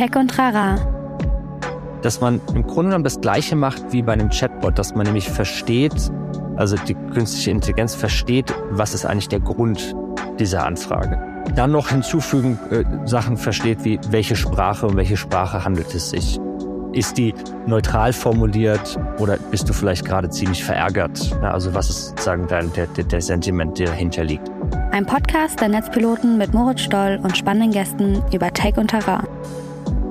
Tech und Rara. Dass man im Grunde genommen das Gleiche macht wie bei einem Chatbot, dass man nämlich versteht, also die künstliche Intelligenz versteht, was ist eigentlich der Grund dieser Anfrage. Dann noch hinzufügen, äh, Sachen versteht wie, welche Sprache um welche Sprache handelt es sich. Ist die neutral formuliert oder bist du vielleicht gerade ziemlich verärgert? Na, also was ist sozusagen dein, der, der, der Sentiment, der dahinter liegt? Ein Podcast der Netzpiloten mit Moritz Stoll und spannenden Gästen über Tech und Terrain.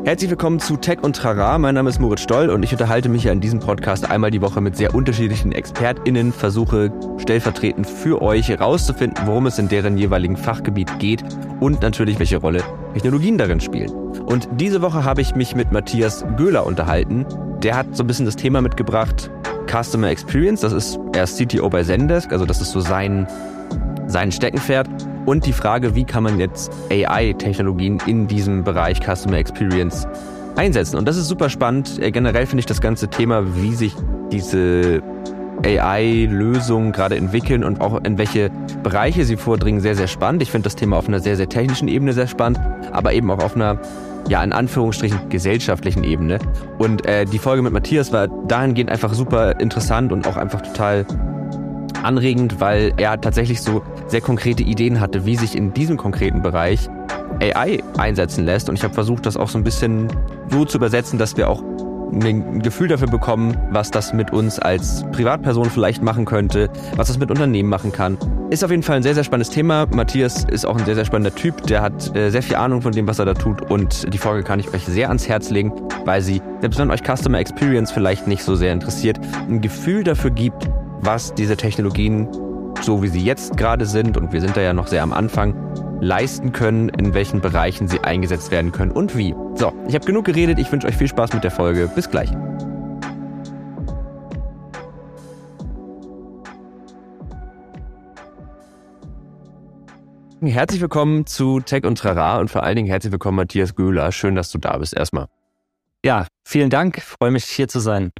Herzlich willkommen zu Tech und Trara. Mein Name ist Moritz Stoll und ich unterhalte mich ja in diesem Podcast einmal die Woche mit sehr unterschiedlichen ExpertInnen, versuche stellvertretend für euch herauszufinden, worum es in deren jeweiligen Fachgebiet geht und natürlich, welche Rolle Technologien darin spielen. Und diese Woche habe ich mich mit Matthias Göhler unterhalten. Der hat so ein bisschen das Thema mitgebracht, Customer Experience. Das ist, er ist CTO bei Zendesk, also das ist so sein, sein Steckenpferd. Und die Frage, wie kann man jetzt AI-Technologien in diesem Bereich Customer Experience einsetzen? Und das ist super spannend. Äh, generell finde ich das ganze Thema, wie sich diese AI-Lösungen gerade entwickeln und auch in welche Bereiche sie vordringen, sehr, sehr spannend. Ich finde das Thema auf einer sehr, sehr technischen Ebene sehr spannend, aber eben auch auf einer, ja, in Anführungsstrichen gesellschaftlichen Ebene. Und äh, die Folge mit Matthias war dahingehend einfach super interessant und auch einfach total anregend, weil er tatsächlich so sehr konkrete Ideen hatte, wie sich in diesem konkreten Bereich AI einsetzen lässt. Und ich habe versucht, das auch so ein bisschen so zu übersetzen, dass wir auch ein Gefühl dafür bekommen, was das mit uns als Privatperson vielleicht machen könnte, was das mit Unternehmen machen kann. Ist auf jeden Fall ein sehr, sehr spannendes Thema. Matthias ist auch ein sehr, sehr spannender Typ. Der hat äh, sehr viel Ahnung von dem, was er da tut. Und die Folge kann ich euch sehr ans Herz legen, weil sie, selbst wenn euch Customer Experience vielleicht nicht so sehr interessiert, ein Gefühl dafür gibt, was diese Technologien, so wie sie jetzt gerade sind, und wir sind da ja noch sehr am Anfang, leisten können, in welchen Bereichen sie eingesetzt werden können und wie. So, ich habe genug geredet, ich wünsche euch viel Spaß mit der Folge. Bis gleich. Herzlich willkommen zu Tech und Trara und vor allen Dingen herzlich willkommen Matthias Göhler. Schön, dass du da bist erstmal. Ja, vielen Dank. Freue mich hier zu sein.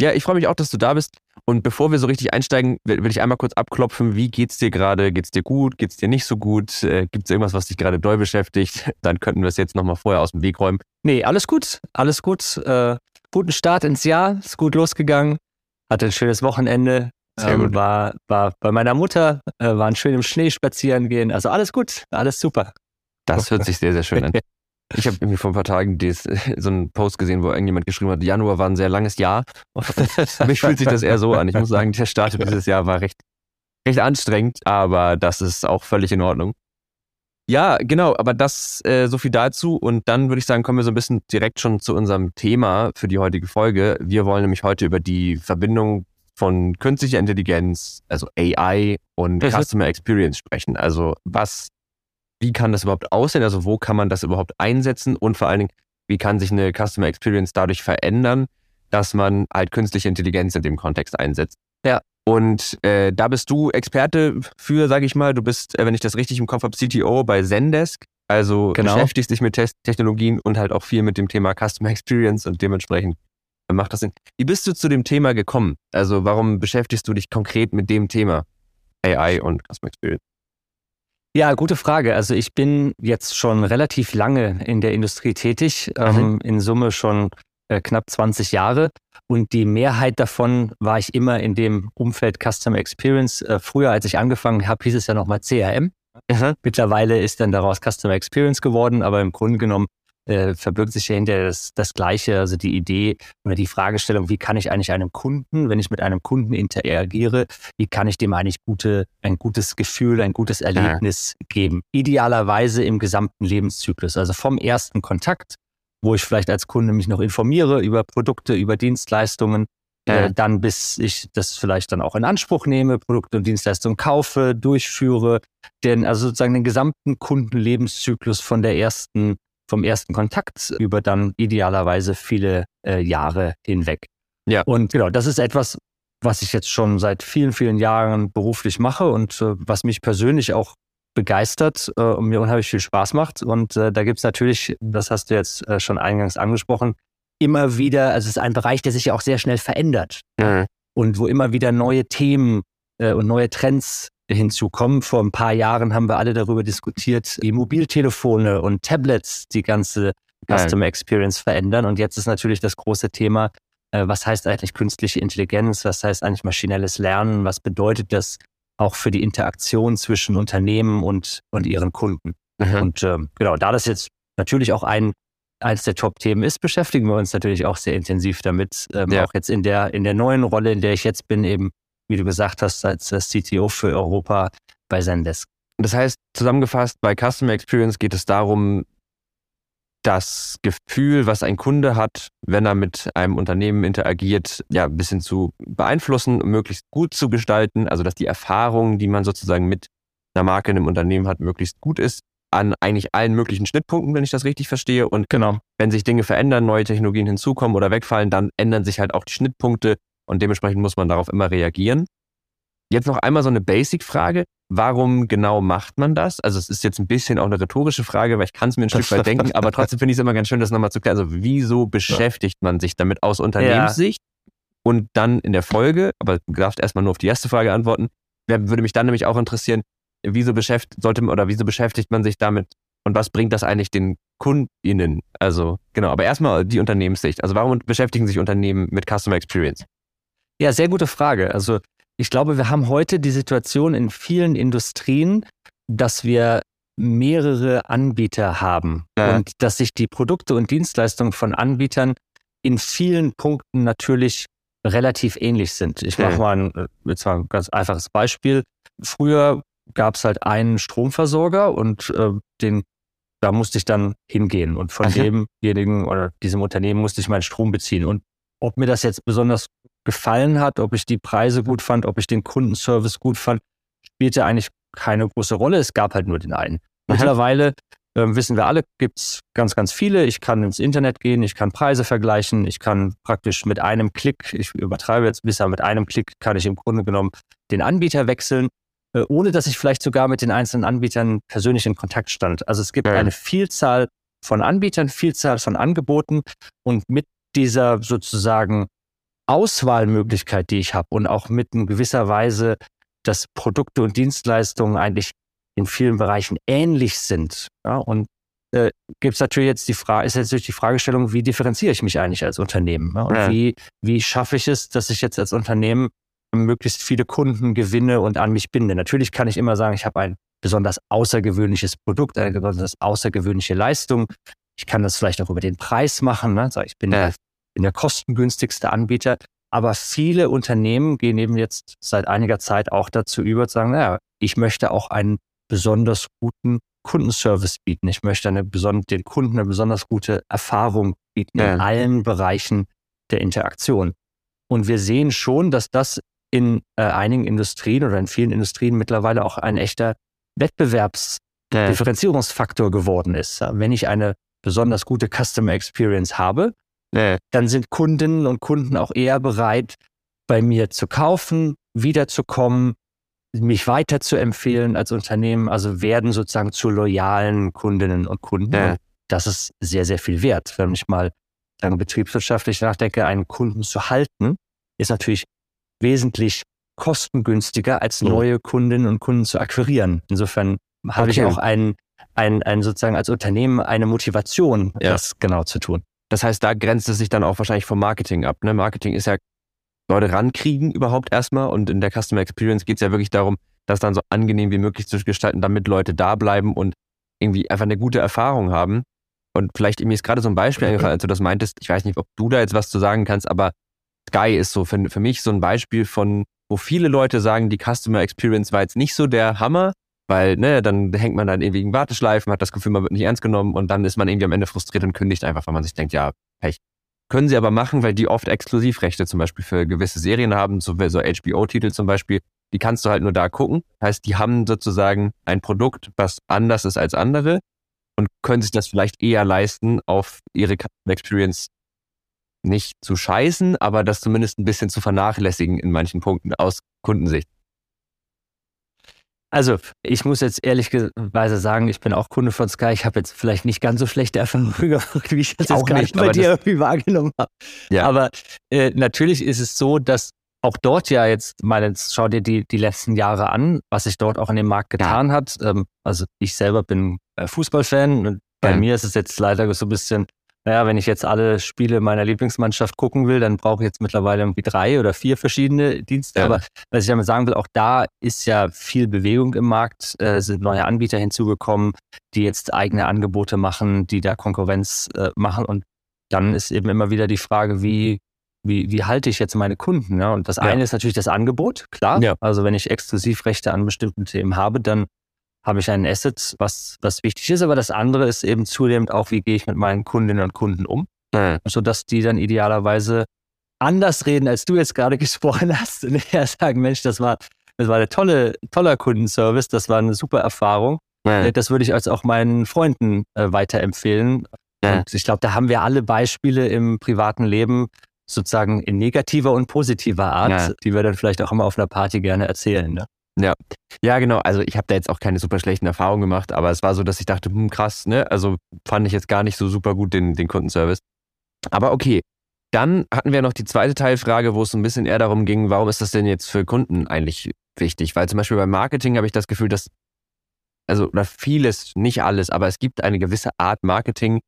Ja, ich freue mich auch, dass du da bist. Und bevor wir so richtig einsteigen, will, ich einmal kurz abklopfen, wie geht's dir gerade? Geht's dir gut? Geht's dir nicht so gut? Äh, Gibt es irgendwas, was dich gerade doll beschäftigt? Dann könnten wir es jetzt nochmal vorher aus dem Weg räumen. Nee, alles gut, alles gut. Äh, guten Start ins Jahr, ist gut losgegangen. Hatte ein schönes Wochenende. Sehr ähm, gut. War, war bei meiner Mutter, äh, waren schön im Schnee spazieren gehen. Also alles gut, alles super. Das hört sich sehr, sehr schön an. Ich habe irgendwie vor ein paar Tagen dies, so einen Post gesehen, wo irgendjemand geschrieben hat, Januar war ein sehr langes Jahr. Mich fühlt sich das eher so an. Ich muss sagen, der Start dieses Jahr war recht, recht anstrengend, aber das ist auch völlig in Ordnung. Ja, genau, aber das äh, so viel dazu. Und dann würde ich sagen, kommen wir so ein bisschen direkt schon zu unserem Thema für die heutige Folge. Wir wollen nämlich heute über die Verbindung von künstlicher Intelligenz, also AI und Mhm. Customer Experience sprechen. Also was wie kann das überhaupt aussehen? Also wo kann man das überhaupt einsetzen? Und vor allen Dingen, wie kann sich eine Customer Experience dadurch verändern, dass man halt künstliche Intelligenz in dem Kontext einsetzt? Ja. Und äh, da bist du Experte für, sage ich mal. Du bist, äh, wenn ich das richtig im Kopf habe, CTO bei Zendesk. Also Genau. beschäftigst dich mit Test Technologien und halt auch viel mit dem Thema Customer Experience und dementsprechend macht das Sinn. Wie bist du zu dem Thema gekommen? Also warum beschäftigst du dich konkret mit dem Thema AI und Customer Experience? Ja, gute Frage. Also ich bin jetzt schon relativ lange in der Industrie tätig, ähm, in Summe schon äh, knapp 20 Jahre. Und die Mehrheit davon war ich immer in dem Umfeld Customer Experience. Äh, früher, als ich angefangen habe, hieß es ja nochmal CRM. Mittlerweile ist dann daraus Customer Experience geworden, aber im Grunde genommen äh, verbirgt sich dahinter das, das Gleiche, also die Idee oder die Fragestellung, wie kann ich eigentlich einem Kunden, wenn ich mit einem Kunden interagiere, wie kann ich dem eigentlich gute, ein gutes Gefühl, ein gutes Erlebnis geben? Idealerweise im gesamten Lebenszyklus, also vom ersten Kontakt, wo ich vielleicht als Kunde mich noch informiere über Produkte, über Dienstleistungen, Ja. äh, dann bis ich das vielleicht dann auch in Anspruch nehme, Produkte und Dienstleistungen kaufe, durchführe, denn also sozusagen den gesamten Kundenlebenszyklus von der ersten, vom ersten Kontakt über dann idealerweise viele äh, Jahre hinweg. Ja. Und genau, das ist etwas, was ich jetzt schon seit vielen, vielen Jahren beruflich mache und äh, was mich persönlich auch begeistert äh, und mir unheimlich viel Spaß macht. Und äh, da gibt's natürlich, das hast du jetzt äh, schon eingangs angesprochen, immer wieder, also es ist ein Bereich, der sich ja auch sehr schnell verändert Mhm. und wo immer wieder neue Themen äh, und neue Trends hinzukommen. Vor ein paar Jahren haben wir alle darüber diskutiert, die Mobiltelefone und Tablets die ganze Customer Experience verändern. Und jetzt ist natürlich das große Thema, äh, was heißt eigentlich künstliche Intelligenz? Was heißt eigentlich maschinelles Lernen? Was bedeutet das auch für die Interaktion zwischen Unternehmen und, und ihren Kunden? Mhm. Und ähm, genau, da das jetzt natürlich auch ein eines der Top-Themen ist, beschäftigen wir uns natürlich auch sehr intensiv damit. Ähm, ja. Auch jetzt in der, in der neuen Rolle, in der ich jetzt bin, eben, wie du gesagt hast, als CTO für Europa bei Zendesk. Das heißt, zusammengefasst, bei Customer Experience geht es darum, das Gefühl, was ein Kunde hat, wenn er mit einem Unternehmen interagiert, ja, ein bisschen zu beeinflussen, möglichst gut zu gestalten. Also, dass die Erfahrung, die man sozusagen mit einer Marke in einem Unternehmen hat, möglichst gut ist an eigentlich allen möglichen Schnittpunkten, wenn ich das richtig verstehe. Und genau. wenn sich Dinge verändern, neue Technologien hinzukommen oder wegfallen, dann ändern sich halt auch die Schnittpunkte und dementsprechend muss man darauf immer reagieren. Jetzt noch einmal so eine Basic-Frage. Warum genau macht man das? Also es ist jetzt ein bisschen auch eine rhetorische Frage, weil ich kann es mir ein Stück weit denken, aber trotzdem finde ich es immer ganz schön, das nochmal zu klären. Also wieso beschäftigt man sich damit aus Unternehmenssicht? Ja. Und dann in der Folge, aber du darfst erstmal nur auf die erste Frage antworten, würde mich dann nämlich auch interessieren, wieso beschäftigt, sollte man oder wieso beschäftigt man sich damit und was bringt das eigentlich den KundInnen? Also, genau, aber erstmal die Unternehmenssicht. Also, warum beschäftigen sich Unternehmen mit Customer Experience? Ja, sehr gute Frage. Also, ich glaube, wir haben heute die Situation in vielen Industrien, dass wir mehrere Anbieter haben ja. und dass sich die Produkte und Dienstleistungen von Anbietern in vielen Punkten natürlich relativ ähnlich sind. Ich mache mal ein, äh, jetzt mal ein ganz einfaches Beispiel. Früher gab es halt einen Stromversorger und äh, den, da musste ich dann hingehen und von okay. demjenigen oder diesem Unternehmen musste ich meinen Strom beziehen. Und ob mir das jetzt besonders gefallen hat, ob ich die Preise gut fand, ob ich den Kundenservice gut fand, spielte eigentlich keine große Rolle. Es gab halt nur den einen. Aha. Mittlerweile äh, wissen wir alle, gibt's ganz, ganz viele. Ich kann ins Internet gehen, ich kann Preise vergleichen, ich kann praktisch mit einem Klick, ich übertreibe jetzt bisschen, mit einem Klick kann ich im Grunde genommen den Anbieter wechseln äh, ohne dass ich vielleicht sogar mit den einzelnen Anbietern persönlich in Kontakt stand. Also es gibt ja. eine Vielzahl von Anbietern, Vielzahl von Angeboten und mit dieser sozusagen Auswahlmöglichkeit, die ich habe und auch mit in gewisser Weise, dass Produkte und Dienstleistungen eigentlich in vielen Bereichen ähnlich sind. Ja, und äh, gibt es natürlich jetzt die Frage, ist jetzt natürlich die Fragestellung, wie differenziere ich mich eigentlich als Unternehmen? Ja, und ja. wie, wie schaffe ich es, dass ich jetzt als Unternehmen möglichst viele Kunden gewinne und an mich binde. Natürlich kann ich immer sagen, ich habe ein besonders außergewöhnliches Produkt, eine besonders außergewöhnliche Leistung. Ich kann das vielleicht auch über den Preis machen. Ne? Ich bin, ja. Der, bin der kostengünstigste Anbieter. Aber viele Unternehmen gehen eben jetzt seit einiger Zeit auch dazu über, zu sagen, naja, ich möchte auch einen besonders guten Kundenservice bieten. Ich möchte eine den Kunden eine besonders gute Erfahrung bieten ja. in allen Bereichen der Interaktion. Und wir sehen schon, dass das in äh, einigen Industrien oder in vielen Industrien mittlerweile auch ein echter Wettbewerbsdifferenzierungsfaktor geworden ist. Wenn ich eine besonders gute Customer Experience habe, nee. dann sind Kundinnen und Kunden auch eher bereit, bei mir zu kaufen, wiederzukommen, mich weiter zu empfehlen als Unternehmen, also werden sozusagen zu loyalen Kundinnen und Kunden. Ja. Und das ist sehr, sehr viel wert. Wenn ich mal sagen, betriebswirtschaftlich nachdenke, einen Kunden zu halten, ist natürlich wesentlich kostengünstiger, als neue Kundinnen und Kunden zu akquirieren. Insofern habe okay. ich auch ein, ein, ein sozusagen als Unternehmen eine Motivation, ja. das genau zu tun. Das heißt, da grenzt es sich dann auch wahrscheinlich vom Marketing ab. Ne? Marketing ist ja Leute rankriegen überhaupt erstmal und in der Customer Experience geht es ja wirklich darum, das dann so angenehm wie möglich zu gestalten, damit Leute da bleiben und irgendwie einfach eine gute Erfahrung haben. Und vielleicht, mir ist gerade so ein Beispiel eingefallen, als du das meintest, ich weiß nicht, ob du da jetzt was zu sagen kannst, aber Sky ist so für, für mich so ein Beispiel von, wo viele Leute sagen, die Customer Experience war jetzt nicht so der Hammer, weil, ne, dann hängt man dann irgendwie in Warteschleifen, hat das Gefühl, man wird nicht ernst genommen und dann ist man irgendwie am Ende frustriert und kündigt einfach, weil man sich denkt, ja, Pech. Können sie aber machen, weil die oft Exklusivrechte zum Beispiel für gewisse Serien haben, so, so HBO-Titel zum Beispiel, die kannst du halt nur da gucken. Heißt, die haben sozusagen ein Produkt, was anders ist als andere und können sich das vielleicht eher leisten, auf ihre Experience nicht zu scheißen, aber das zumindest ein bisschen zu vernachlässigen in manchen Punkten aus Kundensicht. Also, ich muss jetzt ehrlicherweise sagen, ich bin auch Kunde von Sky. Ich habe jetzt vielleicht nicht ganz so schlechte Erfahrungen gemacht, wie ich das jetzt gerade bei dir irgendwie wahrgenommen habe. Ja. Aber äh, natürlich ist es so, dass auch dort ja jetzt, meine, schau dir die, die letzten Jahre an, was sich dort auch in dem Markt getan ja. hat. Ähm, also ich selber bin äh, Fußballfan und bei ja. mir ist es jetzt leider so ein bisschen naja, wenn ich jetzt alle Spiele meiner Lieblingsmannschaft gucken will, dann brauche ich jetzt mittlerweile irgendwie drei oder vier verschiedene Dienste. Ja. Aber was ich damit sagen will, auch da ist ja viel Bewegung im Markt, äh, sind neue Anbieter hinzugekommen, die jetzt eigene Angebote machen, die da Konkurrenz äh, machen. Und dann ist eben immer wieder die Frage, wie, wie, wie halte ich jetzt meine Kunden? Ja? Und das ja. eine ist natürlich das Angebot, klar. Also wenn ich Exklusivrechte an bestimmten Themen habe, dann habe ich ein Asset, was, was wichtig ist. Aber das andere ist eben zunehmend auch, wie gehe ich mit meinen Kundinnen und Kunden um, mhm. sodass die dann idealerweise anders reden, als du jetzt gerade gesprochen hast und eher sagen, Mensch, das war, das war ein tolle, toller Kundenservice, das war eine super Erfahrung. Mhm. Das würde ich als auch meinen Freunden äh, weiterempfehlen. Mhm. Und ich glaube, da haben wir alle Beispiele im privaten Leben, sozusagen in negativer und positiver Art, ja. die wir dann vielleicht auch immer auf einer Party gerne erzählen. Ne? Ja, ja, genau. Also ich habe da jetzt auch keine super schlechten Erfahrungen gemacht, aber es war so, dass ich dachte, hm, krass, ne? Also fand ich jetzt gar nicht so super gut den, den Kundenservice. Aber okay. Dann hatten wir noch die zweite Teilfrage, wo es ein bisschen eher darum ging, warum ist das denn jetzt für Kunden eigentlich wichtig? Weil zum Beispiel beim Marketing habe ich das Gefühl, dass, also, oder vieles, nicht alles, aber es gibt eine gewisse Art Marketing,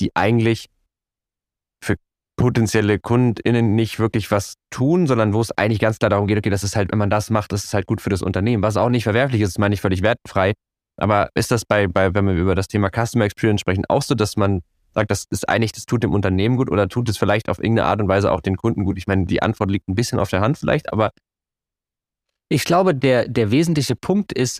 die eigentlich für potenzielle KundInnen nicht wirklich was tun, sondern wo es eigentlich ganz klar darum geht, okay, das ist halt, wenn man das macht, das ist halt gut für das Unternehmen, was auch nicht verwerflich ist, meine ich völlig wertfrei. Aber ist das bei, bei, wenn wir über das Thema Customer Experience sprechen, auch so, dass man sagt, das ist eigentlich, das tut dem Unternehmen gut oder tut es vielleicht auf irgendeine Art und Weise auch den Kunden gut? Ich meine, die Antwort liegt ein bisschen auf der Hand vielleicht, aber. Ich glaube, der, der wesentliche Punkt ist,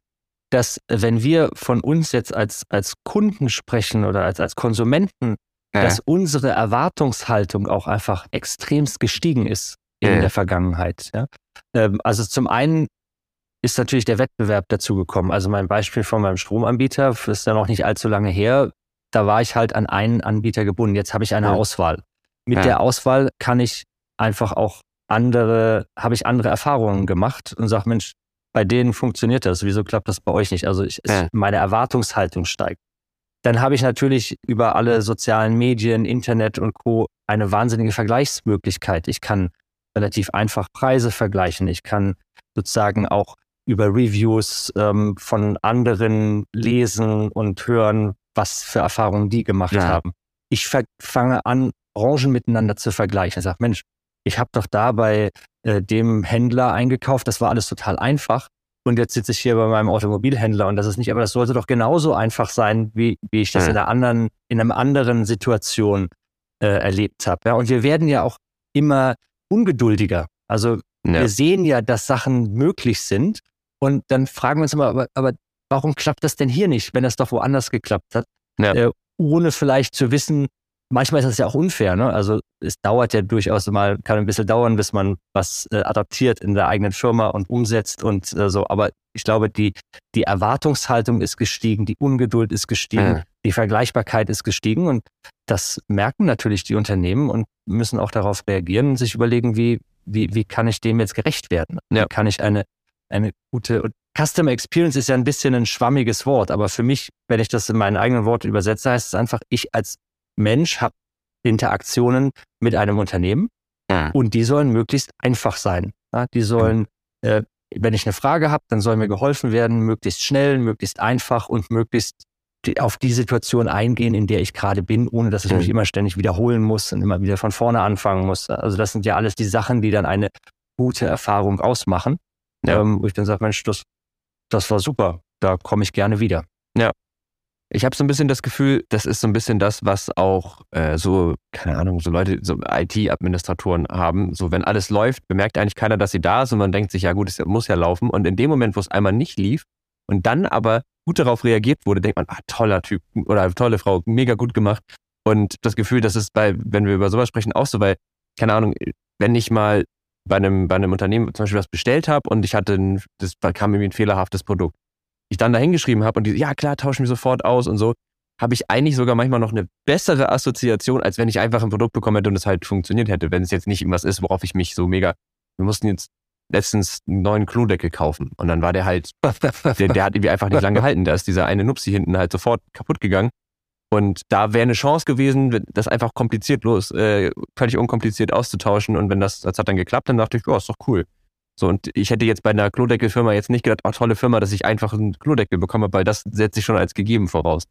dass wenn wir von uns jetzt als, als Kunden sprechen oder als, als Konsumenten, ja. dass unsere Erwartungshaltung auch einfach extremst gestiegen ist in ja. der Vergangenheit. Ja? Ähm, also zum einen ist natürlich der Wettbewerb dazugekommen. Also mein Beispiel von meinem Stromanbieter ist ja noch nicht allzu lange her. Da war ich halt an einen Anbieter gebunden. Jetzt habe ich eine. Auswahl. Mit der Auswahl kann ich einfach auch andere, habe ich andere Erfahrungen gemacht und sage, Mensch, bei denen funktioniert das. Wieso klappt das bei euch nicht? Also ich, meine Erwartungshaltung steigt dann habe ich natürlich über alle sozialen Medien, Internet und Co. eine wahnsinnige Vergleichsmöglichkeit. Ich kann relativ einfach Preise vergleichen. Ich kann sozusagen auch über Reviews ähm, von anderen lesen und hören, was für Erfahrungen die gemacht ja. haben. Ich fange an, Branchen miteinander zu vergleichen. Ich sage, Mensch, ich habe doch da bei äh, dem Händler eingekauft, das war alles total einfach und jetzt sitze ich hier bei meinem Automobilhändler und das ist nicht, aber das sollte doch genauso einfach sein, wie, wie ich das mhm. in einer anderen, in einer anderen Situation äh, erlebt habe. Ja, und wir werden ja auch immer ungeduldiger. Also ja. wir sehen ja, dass Sachen möglich sind und dann fragen wir uns immer, aber, aber warum klappt das denn hier nicht, wenn das doch woanders geklappt hat? Ja. Äh, ohne vielleicht zu wissen, manchmal ist das ja auch unfair. Ne? Also es dauert ja durchaus mal, kann ein bisschen dauern, bis man was äh, adaptiert in der eigenen Firma und umsetzt und äh, so. Aber ich glaube, die, die Erwartungshaltung ist gestiegen, die Ungeduld ist gestiegen, mhm. die Vergleichbarkeit ist gestiegen und das merken natürlich die Unternehmen und müssen auch darauf reagieren und sich überlegen, wie, wie, wie kann ich dem jetzt gerecht werden? Ja. Wie kann ich eine, eine gute und Customer Experience ist ja ein bisschen ein schwammiges Wort, aber für mich, wenn ich das in meinen eigenen Worten übersetze, heißt es einfach, ich als Mensch hat Interaktionen mit einem Unternehmen ja. und die sollen möglichst einfach sein. Ja, die sollen, äh, wenn ich eine Frage habe, dann soll mir geholfen werden, möglichst schnell, möglichst einfach und möglichst die, auf die Situation eingehen, in der ich gerade bin, ohne dass ich mhm. mich immer ständig wiederholen muss und immer wieder von vorne anfangen muss. Also das sind ja alles die Sachen, die dann eine gute Erfahrung ausmachen. Ja. Ähm, wo ich dann sage, Mensch, das, das war super, da komme ich gerne wieder. Ja, ich habe so ein bisschen das Gefühl, das ist so ein bisschen das, was auch äh, so, keine Ahnung, so Leute, so IT-Administratoren haben. So, wenn alles läuft, bemerkt eigentlich keiner, dass sie da ist und man denkt sich, ja gut, es muss ja laufen. Und in dem Moment, wo es einmal nicht lief und dann aber gut darauf reagiert wurde, denkt man, ah, toller Typ oder tolle Frau, mega gut gemacht. Und das Gefühl, das ist bei, wenn wir über sowas sprechen, auch so, weil, keine Ahnung, wenn ich mal bei einem, bei einem Unternehmen zum Beispiel was bestellt habe und ich hatte, ein, das kam irgendwie ein fehlerhaftes Produkt ich dann da hingeschrieben habe und die, ja klar, tauschen wir sofort aus und so, habe ich eigentlich sogar manchmal noch eine bessere Assoziation, als wenn ich einfach ein Produkt bekommen hätte und es halt funktioniert hätte, wenn es jetzt nicht irgendwas ist, worauf ich mich so mega, wir mussten jetzt letztens einen neuen Klodeckel kaufen und dann war der halt, der, der hat irgendwie einfach nicht lange gehalten, da ist dieser eine Nupsi hinten halt sofort kaputt gegangen und da wäre eine Chance gewesen, das einfach kompliziert los, äh, völlig unkompliziert auszutauschen und wenn das, das hat dann geklappt, dann dachte ich, oh, ist doch cool. So, und ich hätte jetzt bei einer Klodeckelfirma jetzt nicht gedacht, oh, tolle Firma, dass ich einfach einen Klodeckel bekomme, weil das setze ich schon als gegeben voraus.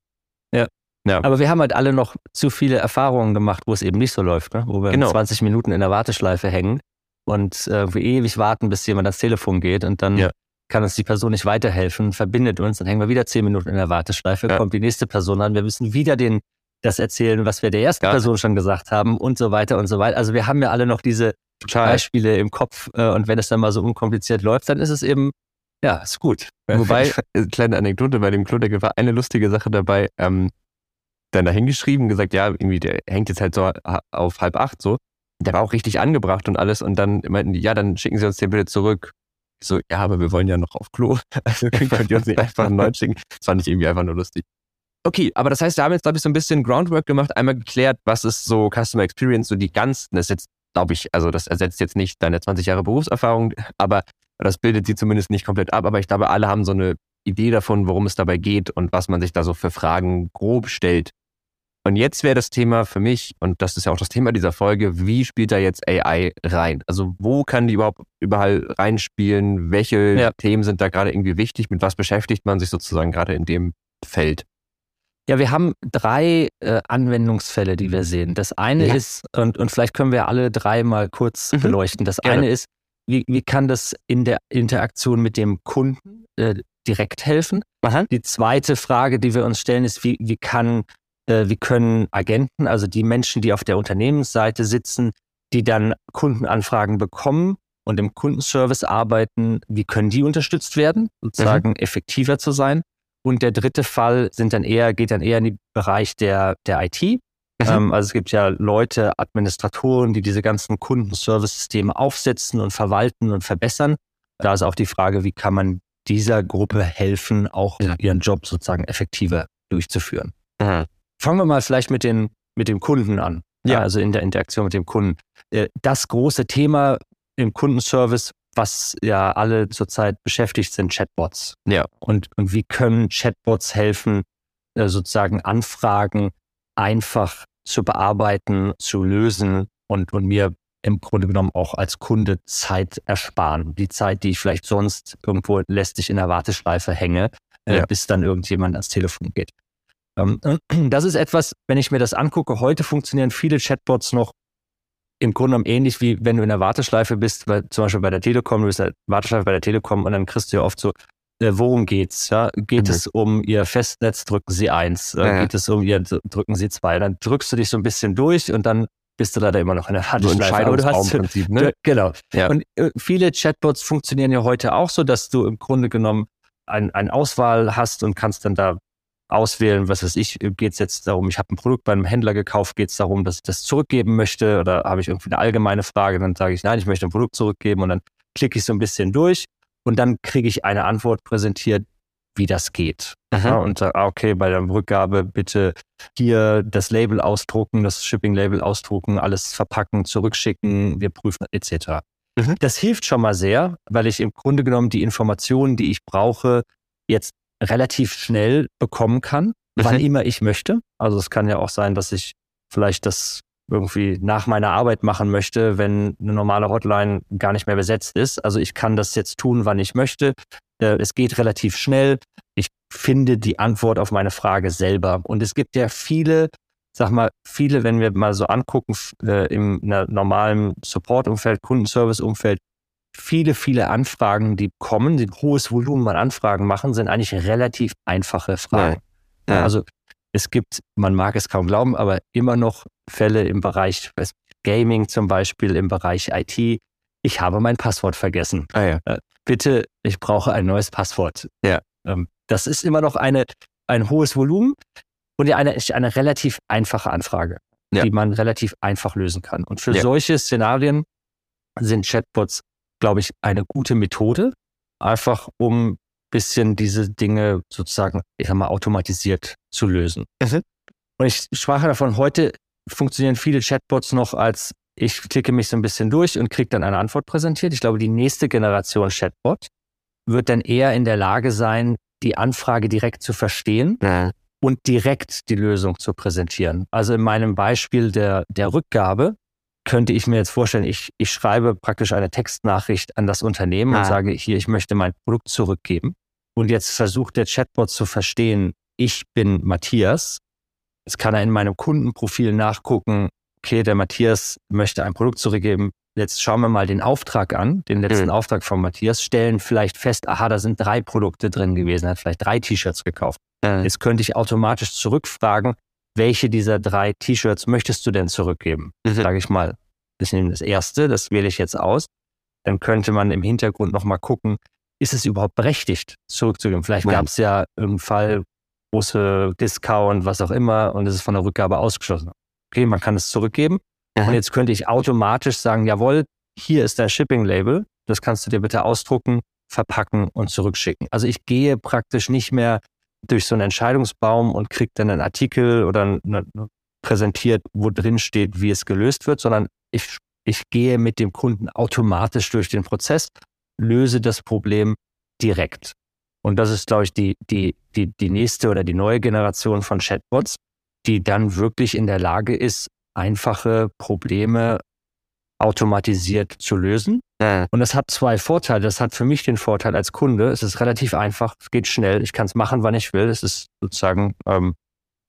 Ja. Ja. Aber wir haben halt alle noch zu viele Erfahrungen gemacht, wo es eben nicht so läuft, ne? wo wir genau. 20 Minuten in der Warteschleife hängen und äh, wir ewig warten, bis jemand ans Telefon geht und dann ja. kann uns die Person nicht weiterhelfen, verbindet uns, dann hängen wir wieder 10 Minuten in der Warteschleife, ja. kommt die nächste Person an, wir müssen wieder den das erzählen, was wir der ersten. Person schon gesagt haben und so weiter und so weiter. Also wir haben ja alle noch diese Total. Beispiele im Kopf äh, und wenn es dann mal so unkompliziert läuft, dann ist es eben ja, ist gut. Wobei, äh, kleine Anekdote bei dem Klodeckel war eine lustige Sache dabei. Ähm, dann da hingeschrieben, gesagt, ja, irgendwie, der hängt jetzt halt so auf halb acht so. Der war auch richtig angebracht und alles. Und dann meinten die, ja, dann schicken Sie uns den bitte zurück. Ich so, ja, aber wir wollen ja noch auf Klo. Also könnt ihr uns nicht einfach einen neuen schicken. Das fand ich irgendwie einfach nur lustig. Okay, aber das heißt, da haben wir jetzt, glaube ich, so ein bisschen Groundwork gemacht, einmal geklärt, was ist so Customer Experience, so die ganz, das ist jetzt, glaube ich, also das ersetzt jetzt nicht deine 20 Jahre Berufserfahrung, aber das bildet sie zumindest nicht komplett ab. Aber ich glaube, alle haben so eine Idee davon, worum es dabei geht und was man sich da so für Fragen grob stellt. Und jetzt wäre das Thema für mich, und das ist ja auch das Thema dieser Folge, wie spielt da jetzt AI rein? Also wo kann die überhaupt überall reinspielen? Welche ja. Themen sind da gerade irgendwie wichtig? Mit was beschäftigt man sich sozusagen gerade in dem Feld? Ja, wir haben drei äh, Anwendungsfälle, die wir sehen. Das eine ja. ist, und, und vielleicht können wir alle drei mal kurz mhm. beleuchten. Das Gerne. eine ist, wie, wie kann das in der Interaktion mit dem Kunden äh, direkt helfen? Aha. Die zweite Frage, die wir uns stellen, ist, wie, wie kann äh, wie können Agenten, also die Menschen, die auf der Unternehmensseite sitzen, die dann Kundenanfragen bekommen und im Kundenservice arbeiten, wie können die unterstützt werden, sozusagen mhm. effektiver zu sein? Und der dritte Fall sind dann eher, geht dann eher in den Bereich der, der IT. Mhm. Ähm, also es gibt ja Leute, Administratoren, die diese ganzen Kundenservice-Systeme aufsetzen und verwalten und verbessern. Da ist auch die Frage, wie kann man dieser Gruppe helfen, auch ja. ihren Job sozusagen effektiver durchzuführen. Mhm. Fangen wir mal vielleicht mit, den, mit dem Kunden an. Ja. Also in der Interaktion mit dem Kunden. Äh, das große Thema im Kundenservice, was ja alle zurzeit beschäftigt, sind Chatbots. Ja. Und, und wie können Chatbots helfen, äh, sozusagen Anfragen einfach zu bearbeiten, zu lösen und, und mir im Grunde genommen auch als Kunde Zeit ersparen. Die Zeit, die ich vielleicht sonst irgendwo lästig in der Warteschleife hänge, äh, ja. bis dann irgendjemand ans Telefon geht. Ähm, das ist etwas, wenn ich mir das angucke, heute funktionieren viele Chatbots noch im Grunde genommen ähnlich wie wenn du in der Warteschleife bist, weil, zum Beispiel bei der Telekom, du bist in der Warteschleife bei der Telekom und dann kriegst du ja oft so, äh, worum geht's? Ja? Geht mhm. es um Ihr Festnetz, drücken Sie eins. Äh, ja. Geht es um Ihr, drücken Sie zwei. Dann drückst du dich so ein bisschen durch und dann bist du leider immer noch in der Warteschleife. So du hast, Prinzip, ne? Genau. Ja. Und äh, viele Chatbots funktionieren ja heute auch so, dass du im Grunde genommen ein, eine Auswahl hast und kannst dann da auswählen, was weiß ich, geht es jetzt darum, ich habe ein Produkt beim Händler gekauft, geht es darum, dass ich das zurückgeben möchte oder habe ich irgendwie eine allgemeine Frage, dann sage ich, nein, ich möchte ein Produkt zurückgeben und dann klicke ich so ein bisschen durch und dann kriege ich eine Antwort präsentiert, wie das geht. Ja, und sage, ah, okay, bei der Rückgabe bitte hier das Label ausdrucken, das Shipping-Label ausdrucken, alles verpacken, zurückschicken, wir prüfen etc. Mhm. Das hilft schon mal sehr, weil ich im Grunde genommen die Informationen, die ich brauche, jetzt relativ schnell bekommen kann, mhm. wann immer ich möchte. Also es kann ja auch sein, dass ich vielleicht das irgendwie nach meiner Arbeit machen möchte, wenn eine normale Hotline gar nicht mehr besetzt ist. Also ich kann das jetzt tun, wann ich möchte. Äh, es geht relativ schnell. Ich finde die Antwort auf meine Frage selber. Und es gibt ja viele, sag mal, viele, wenn wir mal so angucken, äh, im normalen Support-Umfeld, Kundenservice-Umfeld, viele, viele Anfragen, die kommen, die hohes Volumen an Anfragen machen, sind eigentlich relativ einfache Fragen. Ja. Ja. Also es gibt, man mag es kaum glauben, aber immer noch Fälle im Bereich Gaming zum Beispiel, im Bereich IT. Ich habe mein Passwort vergessen. Ah, ja. Äh, bitte, ich brauche ein neues Passwort. Ja. Ähm, das ist immer noch eine, ein hohes Volumen und eine, eine relativ einfache Anfrage, ja. die man relativ einfach lösen kann. Und für solche Szenarien sind Chatbots glaube ich, eine gute Methode, einfach um bisschen diese Dinge sozusagen, ich sag mal, automatisiert zu lösen. Mhm. Und ich sprach davon, heute funktionieren viele Chatbots noch als, ich klicke mich so ein bisschen durch und kriege dann eine Antwort präsentiert. Ich glaube, die nächste Generation Chatbot wird dann eher in der Lage sein, die Anfrage direkt zu verstehen ja. und direkt die Lösung zu präsentieren. Also in meinem Beispiel der, der Rückgabe könnte ich mir jetzt vorstellen, ich, ich schreibe praktisch eine Textnachricht an das Unternehmen ah. und sage, hier, ich möchte mein Produkt zurückgeben. Und jetzt versucht der Chatbot zu verstehen, ich bin Matthias Jetzt kann er in meinem Kundenprofil nachgucken, okay, der Matthias möchte ein Produkt zurückgeben. Jetzt schauen wir mal den Auftrag an, den letzten mhm. Auftrag von Matthias, stellen vielleicht fest, aha, da sind drei Produkte drin gewesen, er hat vielleicht drei T-Shirts gekauft. Mhm. Jetzt könnte ich automatisch zurückfragen, welche dieser drei T-Shirts möchtest du denn zurückgeben? Mhm. Sage ich mal, das ist das erste, das wähle ich jetzt aus. Dann könnte man im Hintergrund nochmal gucken, ist es überhaupt berechtigt, zurückzugeben? Vielleicht gab es ja irgendeinen Fall, große Discount, was auch immer, und es ist von der Rückgabe ausgeschlossen. Okay, man kann es zurückgeben. Aha. Und jetzt könnte ich automatisch sagen, jawohl, hier ist dein Shipping-Label, das kannst du dir bitte ausdrucken, verpacken und zurückschicken. Also ich gehe praktisch nicht mehr durch so einen Entscheidungsbaum und kriege dann einen Artikel oder eine, präsentiert, wo drin steht, wie es gelöst wird, sondern ich, ich gehe mit dem Kunden automatisch durch den Prozess, löse das Problem direkt. Und das ist, glaube ich, die, die, die, die nächste oder die neue Generation von Chatbots, die dann wirklich in der Lage ist, einfache Probleme automatisiert zu lösen. Und das hat zwei Vorteile. Das hat für mich den Vorteil als Kunde, es ist relativ einfach, es geht schnell, ich kann es machen, wann ich will. Es ist sozusagen, ähm,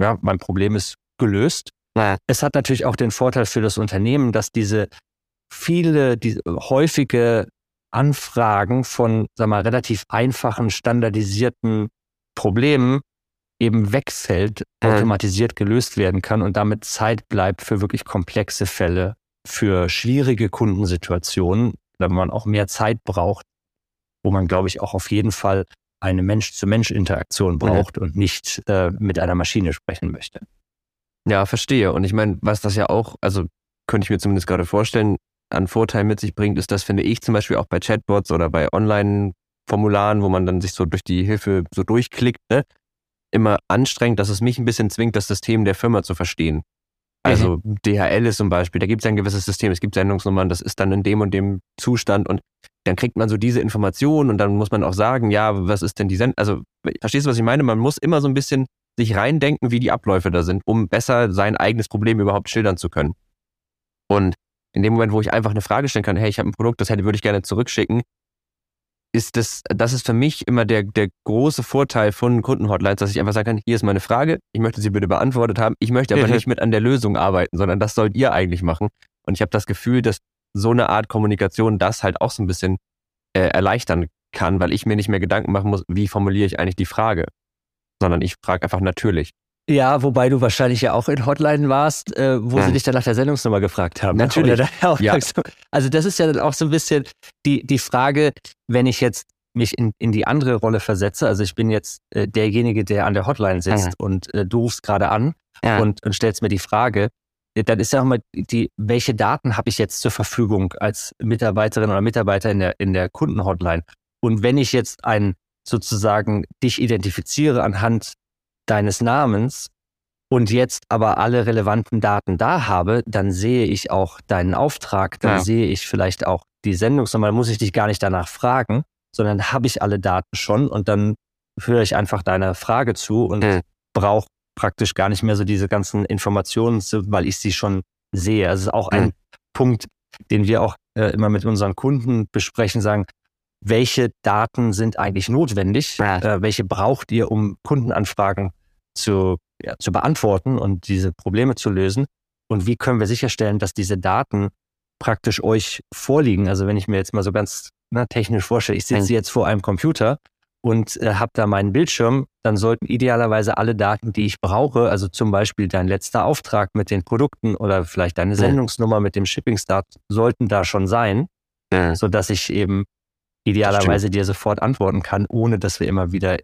ja, mein Problem ist gelöst. Ja. Es hat natürlich auch den Vorteil für das Unternehmen, dass diese viele, diese häufige Anfragen von, sag mal, relativ einfachen, standardisierten Problemen eben wegfällt, automatisiert gelöst werden kann und damit Zeit bleibt für wirklich komplexe Fälle, für schwierige Kundensituationen, wenn man auch mehr Zeit braucht, wo man, glaube ich, auch auf jeden Fall eine Mensch-zu-Mensch-Interaktion braucht ja. und nicht äh, mit einer Maschine sprechen möchte. Ja, verstehe. Und ich meine, was das ja auch, also könnte ich mir zumindest gerade vorstellen, an Vorteil mit sich bringt, ist das, finde ich, zum Beispiel auch bei Chatbots oder bei Online-Formularen, wo man dann sich so durch die Hilfe so durchklickt, ne? immer anstrengend, dass es mich ein bisschen zwingt, das System der Firma zu verstehen. Also mhm. DHL ist zum Beispiel, da gibt es ein gewisses System, es gibt Sendungsnummern, das ist dann in dem und dem Zustand und dann kriegt man so diese Informationen und dann muss man auch sagen, ja, was ist denn die Sendung? Also, verstehst du, was ich meine? Man muss immer so ein bisschen sich reindenken, wie die Abläufe da sind, um besser sein eigenes Problem überhaupt schildern zu können. Und in dem Moment, wo ich einfach eine Frage stellen kann, hey, ich habe ein Produkt, das hätte, würde ich gerne zurückschicken, ist das, das ist für mich immer der, der große Vorteil von Kundenhotlines, dass ich einfach sagen kann, hier ist meine Frage, ich möchte sie bitte beantwortet haben, ich möchte aber nicht mit an der Lösung arbeiten, sondern das sollt ihr eigentlich machen. Und ich habe das Gefühl, dass so eine Art Kommunikation das halt auch so ein bisschen äh, erleichtern kann, weil ich mir nicht mehr Gedanken machen muss, wie formuliere ich eigentlich die Frage, sondern ich frage einfach natürlich. Ja, wobei du wahrscheinlich ja auch in Hotline warst, äh, wo hm. sie dich dann nach der Sendungsnummer gefragt haben. Natürlich. Ja. Also das ist ja dann auch so ein bisschen die, die Frage, wenn ich jetzt mich in, in die andere Rolle versetze, also ich bin jetzt äh, derjenige, der an der Hotline sitzt ja. und äh, du rufst gerade an ja. und, und stellst mir die Frage, äh, dann ist ja auch mal die, welche Daten habe ich jetzt zur Verfügung als Mitarbeiterin oder Mitarbeiter in der, in der Kundenhotline? Und wenn ich jetzt ein sozusagen dich identifiziere anhand deines Namens und jetzt aber alle relevanten Daten da habe, dann sehe ich auch deinen Auftrag, dann ja. sehe ich vielleicht auch die Sendungsnummer, dann muss ich dich gar nicht danach fragen, sondern habe ich alle Daten schon und dann höre ich einfach deiner Frage zu und mhm. brauche praktisch gar nicht mehr so diese ganzen Informationen, weil ich sie schon sehe. Also es ist auch mhm. ein Punkt, den wir auch äh, immer mit unseren Kunden besprechen, sagen, welche Daten sind eigentlich notwendig, äh, welche braucht ihr, um Kundenanfragen zu, ja, zu beantworten und diese Probleme zu lösen? Und wie können wir sicherstellen, dass diese Daten praktisch euch vorliegen. Also wenn ich mir jetzt mal so ganz na, technisch vorstelle, ich sitze jetzt vor einem Computer und äh, habe da meinen Bildschirm, dann sollten idealerweise alle Daten, die ich brauche, also zum Beispiel dein letzter Auftrag mit den Produkten oder vielleicht deine Sendungsnummer mit dem Shipping-Start, sollten da schon sein, ja. sodass ich eben idealerweise dir sofort antworten kann, ohne dass wir immer wieder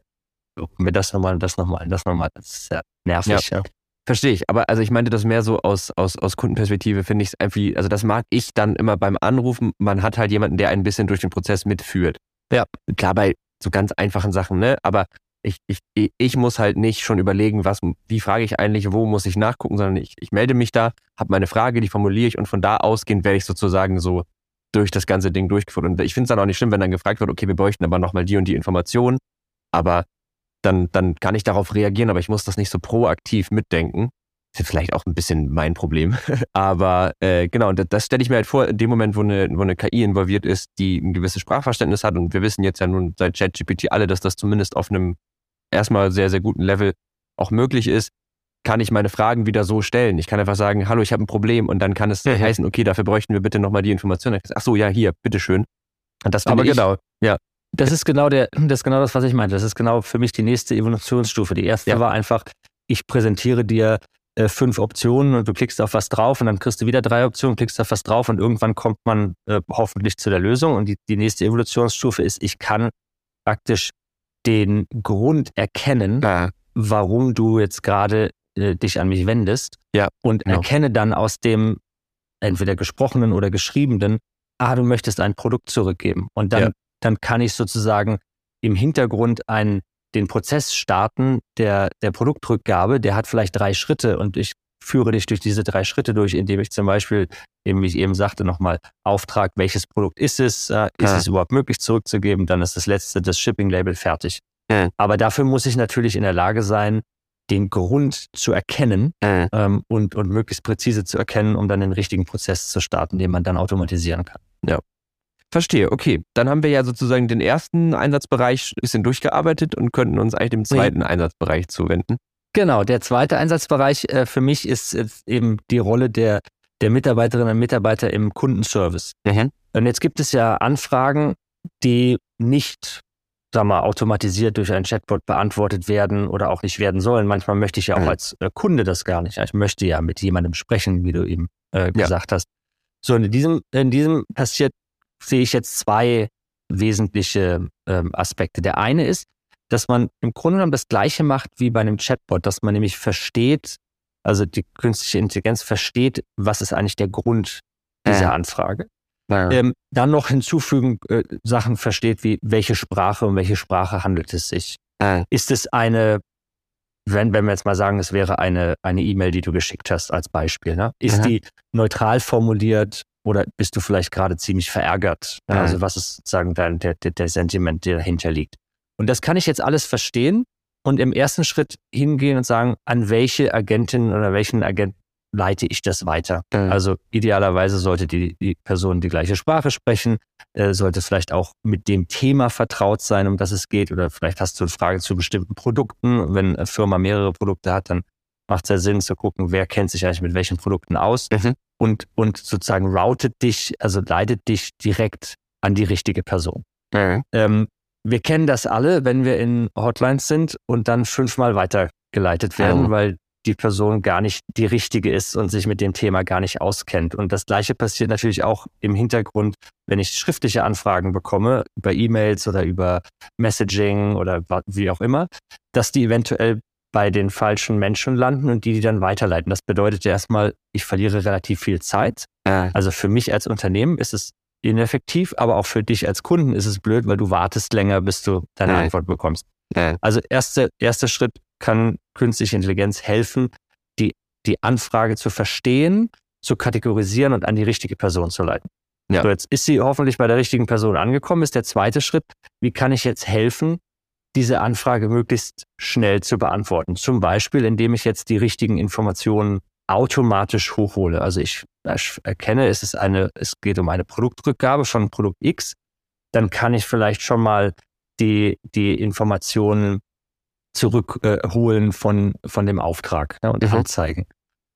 mir das nochmal, das nochmal, das nochmal. Das ist ja nervig. Ja. ja. Verstehe ich, aber also ich meinte das mehr so aus, aus, aus Kundenperspektive, finde ich es irgendwie, also das mag ich dann immer beim Anrufen, man hat halt jemanden, der ein bisschen durch den Prozess mitführt. Ja. Klar, bei so ganz einfachen Sachen, ne? Aber ich, ich, ich muss halt nicht schon überlegen, was, wie frage ich eigentlich, wo muss ich nachgucken, sondern ich, ich melde mich da, habe meine Frage, die formuliere ich und von da ausgehend werde ich sozusagen so durch das ganze Ding durchgeführt. Und ich finde es dann auch nicht schlimm, wenn dann gefragt wird, okay, wir bräuchten aber nochmal die und die Informationen. Aber dann, dann kann ich darauf reagieren, aber ich muss das nicht so proaktiv mitdenken. Das ist vielleicht auch ein bisschen mein Problem. aber äh, genau, das, das stelle ich mir halt vor, in dem Moment, wo eine, wo eine KI involviert ist, die ein gewisses Sprachverständnis hat. Und wir wissen jetzt ja nun seit ChatGPT alle, dass das zumindest auf einem erstmal sehr, sehr guten Level auch möglich ist kann ich meine Fragen wieder so stellen. Ich kann einfach sagen, hallo, ich habe ein Problem und dann kann es mhm. heißen, okay, dafür bräuchten wir bitte nochmal die Information. Ach so, ja, hier, bitteschön. Und das Aber ich, genau, ja. Das ist genau der, das ist genau das, was ich meinte. Das ist genau für mich die nächste Evolutionsstufe. Die erste ja. war einfach, ich präsentiere dir äh, fünf Optionen und du klickst auf was drauf und dann kriegst du wieder drei Optionen, klickst auf was drauf und irgendwann kommt man äh, hoffentlich zu der Lösung. Und die, die nächste Evolutionsstufe ist, ich kann praktisch den Grund erkennen, ja. warum du jetzt gerade äh, dich an mich wendest ja. und genau. erkenne dann aus dem entweder gesprochenen oder geschriebenen, ah, du möchtest ein Produkt zurückgeben. Und dann, ja. dann kann ich sozusagen im Hintergrund einen, den Prozess starten der, der Produktrückgabe. Der hat vielleicht drei Schritte und ich führe dich durch diese drei Schritte durch, indem ich zum Beispiel, eben wie ich eben sagte, nochmal Auftrag, welches Produkt ist es, äh, ist ja. es überhaupt möglich zurückzugeben, dann ist das letzte, das Shipping-Label fertig. Ja. Aber dafür muss ich natürlich in der Lage sein, den Grund zu erkennen ja. ähm, und, und möglichst präzise zu erkennen, um dann den richtigen Prozess zu starten, den man dann automatisieren kann. Ja. Verstehe, okay. Dann haben wir ja sozusagen den ersten Einsatzbereich ein bisschen durchgearbeitet und könnten uns eigentlich dem zweiten Einsatzbereich zuwenden. Genau, der zweite Einsatzbereich äh, für mich ist eben die Rolle der, der Mitarbeiterinnen und Mitarbeiter im Kundenservice. Mhm. Und jetzt gibt es ja Anfragen, die nicht sag mal, automatisiert durch ein Chatbot beantwortet werden oder auch nicht werden sollen. Manchmal möchte ich ja auch mhm. als äh, Kunde das gar nicht. Ich möchte ja mit jemandem sprechen, wie du eben äh, gesagt ja. hast. So, in diesem, in diesem passiert, sehe ich jetzt zwei wesentliche ähm, Aspekte. Der eine ist, dass man im Grunde genommen das Gleiche macht wie bei einem Chatbot, dass man nämlich versteht, also die künstliche Intelligenz versteht, was ist eigentlich der Grund dieser ja. Anfrage. Ja. Ähm, dann noch hinzufügen, äh, Sachen versteht, wie welche Sprache um welche Sprache handelt es sich. Ja. Ist es eine, wenn, wenn wir jetzt mal sagen, es wäre eine eine E-Mail, die du geschickt hast als Beispiel, ne? ist die neutral formuliert oder bist du vielleicht gerade ziemlich verärgert? Ja. Also was ist sozusagen dein, der, der, der Sentiment, der dahinter liegt? Und das kann ich jetzt alles verstehen und im ersten Schritt hingehen und sagen, an welche Agentin oder welchen Agent leite ich das weiter. Mhm. Also idealerweise sollte die, die Person die gleiche Sprache sprechen, äh, sollte vielleicht auch mit dem Thema vertraut sein, um das es geht. Oder vielleicht hast du eine Frage zu bestimmten Produkten. Wenn eine Firma mehrere Produkte hat, dann macht es ja Sinn zu gucken, wer kennt sich eigentlich mit welchen Produkten aus mhm. und, und sozusagen routet dich, also leitet dich direkt an die richtige Person. Mhm. Ähm, wir kennen das alle, wenn wir in Hotlines sind und dann fünfmal weitergeleitet werden, mhm. weil die Person gar nicht die richtige ist und sich mit dem Thema gar nicht auskennt. Und das Gleiche passiert natürlich auch im Hintergrund, wenn ich schriftliche Anfragen bekomme, über E-Mails oder über Messaging oder wie auch immer, dass die eventuell bei den falschen Menschen landen und die die dann weiterleiten. Das bedeutet ja erstmal, ich verliere relativ viel Zeit. Also für mich als Unternehmen ist es ineffektiv, aber auch für dich als Kunden ist es blöd, weil du wartest länger, bis du deine Antwort bekommst. Also erster erster Schritt, kann künstliche Intelligenz helfen, die, die Anfrage zu verstehen, zu kategorisieren und an die richtige Person zu leiten. Ja. So, jetzt ist sie hoffentlich bei der richtigen Person angekommen, ist der zweite Schritt. Wie kann ich jetzt helfen, diese Anfrage möglichst schnell zu beantworten? Zum Beispiel, indem ich jetzt die richtigen Informationen automatisch hochhole. Also ich, ich erkenne, es ist eine, es geht um eine Produktrückgabe von Produkt X. Dann kann ich vielleicht schon mal die, die Informationen zurückholen äh, von, von dem Auftrag ja, und mhm. anzeigen.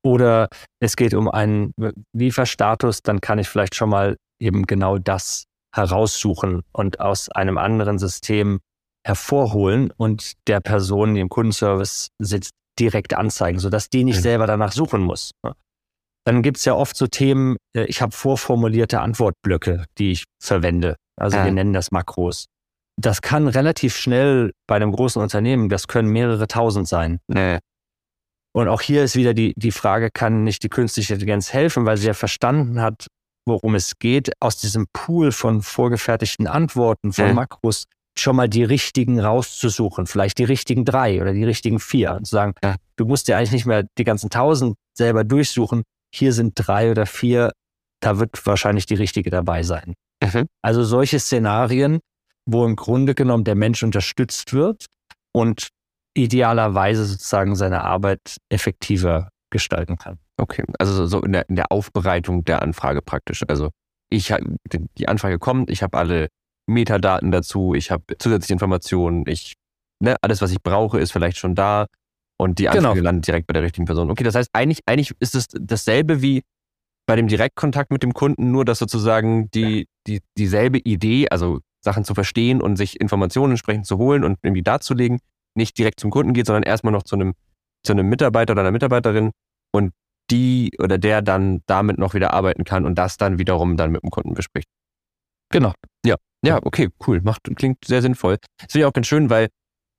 Oder es geht um einen Lieferstatus, dann kann ich vielleicht schon mal eben genau das heraussuchen und aus einem anderen System hervorholen und der Person, die im Kundenservice sitzt, direkt anzeigen, sodass die nicht mhm. selber danach suchen muss. Dann gibt es ja oft so Themen, äh, ich habe vorformulierte Antwortblöcke, die ich verwende. Also ja. wir nennen das Makros das kann relativ schnell bei einem großen Unternehmen, das können mehrere tausend sein. Nee. Und auch hier ist wieder die, die Frage, kann nicht die künstliche Intelligenz helfen, weil sie ja verstanden hat, worum es geht, aus diesem Pool von vorgefertigten Antworten, von mhm. Makros, schon mal die richtigen rauszusuchen, vielleicht die richtigen drei oder die richtigen vier und zu sagen, ja. du musst ja eigentlich nicht mehr die ganzen tausend selber durchsuchen, hier sind drei oder vier, da wird wahrscheinlich die richtige dabei sein. Mhm. Also solche Szenarien, wo im Grunde genommen der Mensch unterstützt wird und idealerweise sozusagen seine Arbeit effektiver gestalten kann. Okay, also so in der, in der Aufbereitung der Anfrage praktisch. Also ich die Anfrage kommt, ich habe alle Metadaten dazu, ich habe zusätzliche Informationen, ich ne, alles was ich brauche ist vielleicht schon da Und die Anfrage genau. landet direkt bei der richtigen Person. Okay, das heißt, eigentlich, eigentlich ist es dasselbe wie bei dem Direktkontakt mit dem Kunden, nur dass sozusagen die, die, dieselbe Idee, also Sachen zu verstehen und sich Informationen entsprechend zu holen und irgendwie darzulegen, nicht direkt zum Kunden geht, sondern erstmal noch zu einem, zu einem Mitarbeiter oder einer Mitarbeiterin und die oder der dann damit noch wieder arbeiten kann und das dann wiederum dann mit dem Kunden bespricht. Genau. Ja. Ja, okay, cool. Macht, klingt sehr sinnvoll. Das finde ich auch ganz schön, weil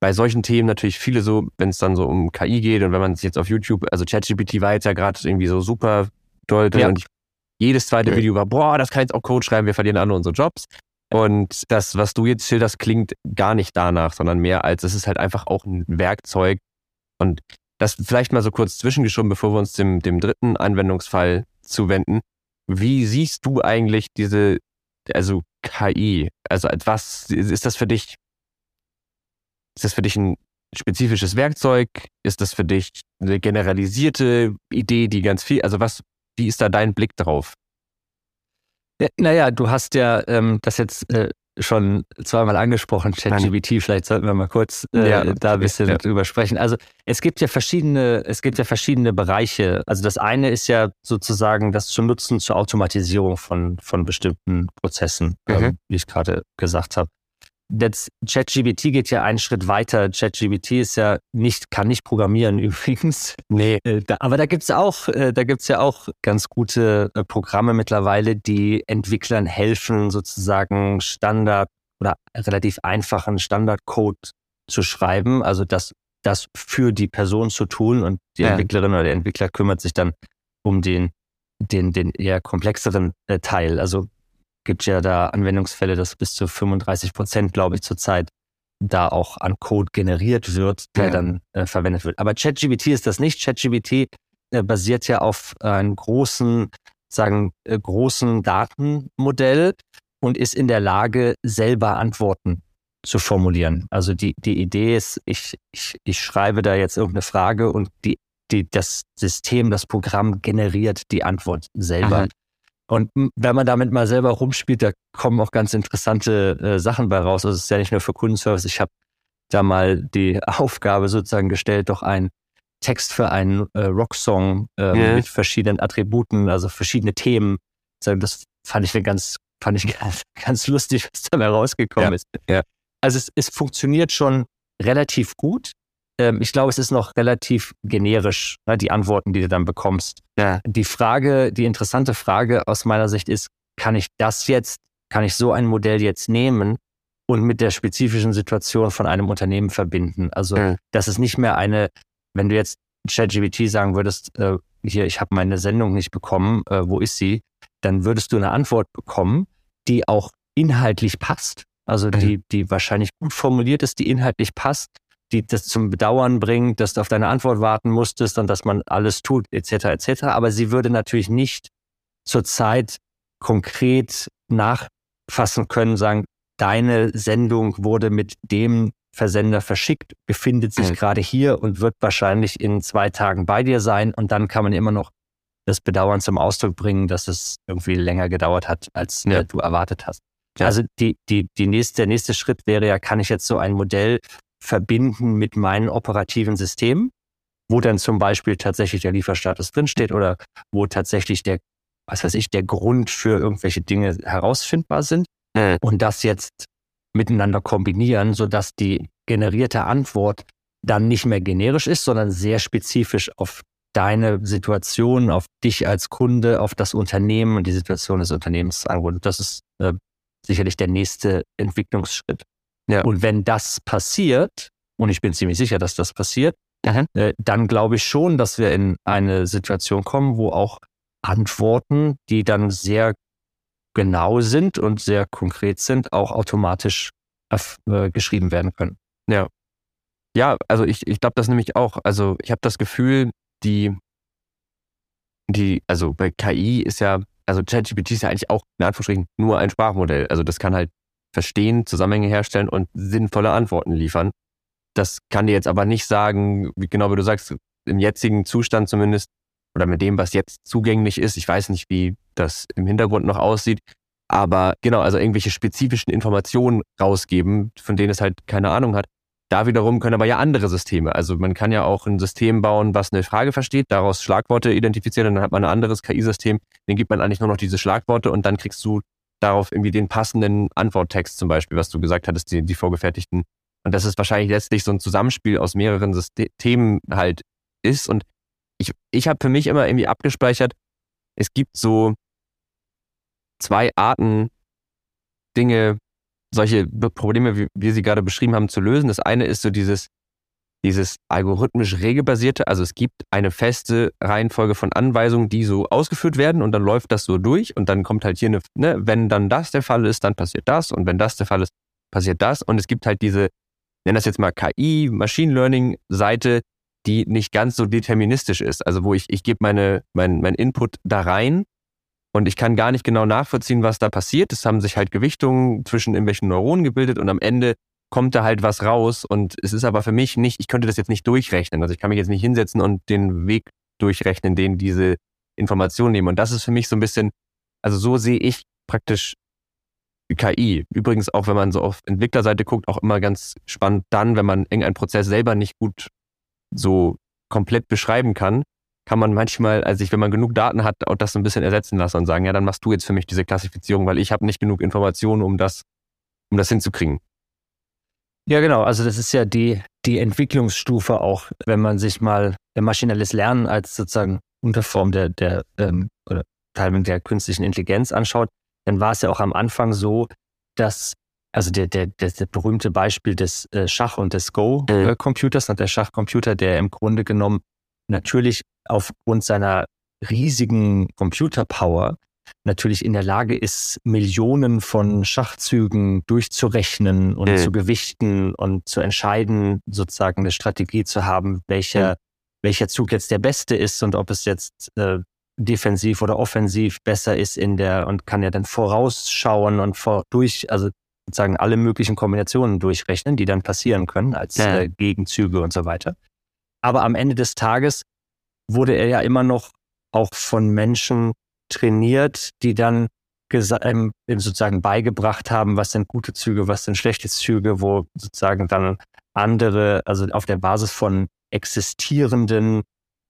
bei solchen Themen natürlich viele so, wenn es dann so um KI geht und wenn man sich jetzt auf YouTube, also ChatGPT war jetzt ja gerade irgendwie so super toll drin ja. und jedes zweite okay. Video war, boah, das kann jetzt auch Code schreiben, wir verlieren alle unsere Jobs. Und das, was du jetzt schilderst, klingt gar nicht danach, sondern mehr als es ist halt einfach auch ein Werkzeug. Und das vielleicht mal so kurz zwischengeschoben, bevor wir uns dem, dem dritten Anwendungsfall zuwenden. Wie siehst du eigentlich diese, also KI? Also was ist das für dich? Ist das für dich ein spezifisches Werkzeug? Ist das für dich eine generalisierte Idee, die ganz viel, also was, wie ist da dein Blick drauf? Ja, naja, du hast ja ähm, das jetzt äh, schon zweimal angesprochen, ChatGPT. Vielleicht sollten wir mal kurz äh, ja, da ein bisschen ja. drüber sprechen. Also es gibt ja verschiedene, es gibt ja verschiedene Bereiche. Also das eine ist ja sozusagen das zu nutzen zur Automatisierung von von bestimmten Prozessen, mhm. ähm, wie ich gerade gesagt habe. Jetzt ChatGPT geht ja einen Schritt weiter. ChatGPT ist ja nicht, kann nicht programmieren übrigens. Nee. Äh, aber da gibt's auch, äh, da gibt's ja auch ganz gute äh, Programme mittlerweile, die Entwicklern helfen, sozusagen Standard oder relativ einfachen Standardcode zu schreiben. Also das, das für die Person zu tun und die ja. Entwicklerin oder der Entwickler kümmert sich dann um den, den, den eher komplexeren Teil. Also gibt ja da Anwendungsfälle, dass bis zu 35 Prozent, glaube ich, zurzeit da auch an Code generiert wird, der ja. dann äh, verwendet wird. Aber ChatGPT ist das nicht. ChatGPT äh, basiert ja auf äh, einem großen, sagen, äh, großen Datenmodell und ist in der Lage, selber Antworten zu formulieren. Also die, die Idee ist, ich, ich, ich schreibe da jetzt irgendeine Frage und die, die, das System, das Programm generiert die Antwort selber. Aha. Und wenn man damit mal selber rumspielt, da kommen auch ganz interessante äh, Sachen bei raus. Also es ist ja nicht nur für Kundenservice. Ich habe da mal die Aufgabe sozusagen gestellt, doch einen Text für einen äh, Rocksong äh, yeah. mit verschiedenen Attributen, also verschiedene Themen. Das fand ich ganz, fand ich ganz, ganz lustig, was dabei rausgekommen ja. ist. Ja. Also es, es funktioniert schon relativ gut ähm, ich glaube, es ist noch relativ generisch, ne, die Antworten, die du dann bekommst. Ja. Die Frage, die interessante Frage aus meiner Sicht ist, kann ich das jetzt, kann ich so ein Modell jetzt nehmen und mit der spezifischen Situation von einem Unternehmen verbinden? Also, mhm. das ist nicht mehr eine, wenn du jetzt ChatGPT sagen würdest, äh, hier, ich habe meine Sendung nicht bekommen, äh, wo ist sie? Dann würdest du eine Antwort bekommen, die auch inhaltlich passt. Also die, die wahrscheinlich gut formuliert ist, die inhaltlich passt, die das zum Bedauern bringt, dass du auf deine Antwort warten musstest und dass man alles tut, etc. etc. Aber sie würde natürlich nicht zurzeit konkret nachfassen können, sagen, deine Sendung wurde mit dem Versender verschickt, befindet sich mhm. gerade hier und wird wahrscheinlich in zwei Tagen bei dir sein. Und dann kann man immer noch das Bedauern zum Ausdruck bringen, dass es irgendwie länger gedauert hat, als ja. du erwartet hast. Ja. Also die, die, die nächste, der nächste Schritt wäre ja, kann ich jetzt so ein Modell verbinden mit meinen operativen Systemen, wo dann zum Beispiel tatsächlich der Lieferstatus drinsteht oder wo tatsächlich der, was weiß ich, der Grund für irgendwelche Dinge herausfindbar sind mhm. und das jetzt miteinander kombinieren, sodass die generierte Antwort dann nicht mehr generisch ist, sondern sehr spezifisch auf deine Situation, auf dich als Kunde, auf das Unternehmen und die Situation des Unternehmens angewandt. Das ist äh, sicherlich der nächste Entwicklungsschritt. Ja. Und wenn das passiert, und ich bin ziemlich sicher, dass das passiert, äh, dann glaube ich schon, dass wir in eine Situation kommen, wo auch Antworten, die dann sehr genau sind und sehr konkret sind, auch automatisch äh, geschrieben werden können. Ja. Ja, also ich, ich glaube das nämlich auch. Also ich habe das Gefühl, die, die, also bei KI ist ja, also ChatGPT ist ja eigentlich auch in Anführungsstrichen nur ein Sprachmodell. Also das kann halt verstehen, Zusammenhänge herstellen und sinnvolle Antworten liefern. Das kann dir jetzt aber nicht sagen, wie genau wie du sagst, im jetzigen Zustand zumindest oder mit dem, was jetzt zugänglich ist. Ich weiß nicht, wie das im Hintergrund noch aussieht. Aber genau, also irgendwelche spezifischen Informationen rausgeben, von denen es halt keine Ahnung hat. da wiederum können aber ja andere Systeme. Also man kann ja auch ein System bauen, was eine Frage versteht, daraus Schlagworte identifiziert und dann hat man ein anderes KI-System, den gibt man eigentlich nur noch diese Schlagworte und dann kriegst du darauf irgendwie den passenden Antworttext zum Beispiel, was du gesagt hattest, die, die vorgefertigten. Und das ist wahrscheinlich letztlich so ein Zusammenspiel aus mehreren Systemen halt ist. Und ich, ich habe für mich immer irgendwie abgespeichert, es gibt so zwei Arten, Dinge, solche Probleme, wie wir sie gerade beschrieben haben, zu lösen. Das eine ist so dieses, dieses algorithmisch regelbasierte, also es gibt eine feste Reihenfolge von Anweisungen, die so ausgeführt werden und dann läuft das so durch und dann kommt halt hier eine, ne, wenn dann das der Fall ist, dann passiert das und wenn das der Fall ist, passiert das und es gibt halt diese, nenn das jetzt mal KI, Machine Learning Seite, die nicht ganz so deterministisch ist, also wo ich, ich gebe meine, mein, mein Input da rein und ich kann gar nicht genau nachvollziehen, was da passiert. Es haben sich halt Gewichtungen zwischen irgendwelchen Neuronen gebildet und am Ende kommt da halt was raus. Und es ist aber für mich nicht, ich könnte das jetzt nicht durchrechnen. Also ich kann mich jetzt nicht hinsetzen und den Weg durchrechnen, den diese Informationen nehmen. Und das ist für mich so ein bisschen, also so sehe ich praktisch KI. Übrigens auch, wenn man so auf Entwicklerseite guckt, auch immer ganz spannend dann, wenn man irgendeinen Prozess selber nicht gut so komplett beschreiben kann, kann man manchmal, also ich, wenn man genug Daten hat, auch das so ein bisschen ersetzen lassen und sagen, ja, dann machst du jetzt für mich diese Klassifizierung, weil ich habe nicht genug Informationen, um das, um das hinzukriegen. Ja, genau. Also das ist ja die, die Entwicklungsstufe auch, wenn man sich mal maschinelles Lernen als sozusagen Unterform der, der ähm, oder Teil der künstlichen Intelligenz anschaut, dann war es ja auch am Anfang so, dass also der, der, der, der berühmte Beispiel des äh, Schach- und des Go-Computers, mhm. der Schachcomputer, der im Grunde genommen natürlich aufgrund seiner riesigen Computerpower natürlich in der Lage ist, Millionen von Schachzügen durchzurechnen und mhm. zu gewichten und zu entscheiden, sozusagen eine Strategie zu haben, welcher, mhm. welcher Zug jetzt der beste ist und ob es jetzt äh, defensiv oder offensiv besser ist in der und kann ja dann vorausschauen und vor, durch, also sozusagen alle möglichen Kombinationen durchrechnen, die dann passieren können als ja. äh, Gegenzüge und so weiter. Aber am Ende des Tages wurde er ja immer noch auch von Menschen trainiert, die dann ihm sozusagen beigebracht haben, was sind gute Züge, was sind schlechte Züge, wo sozusagen dann andere, also auf der Basis von existierenden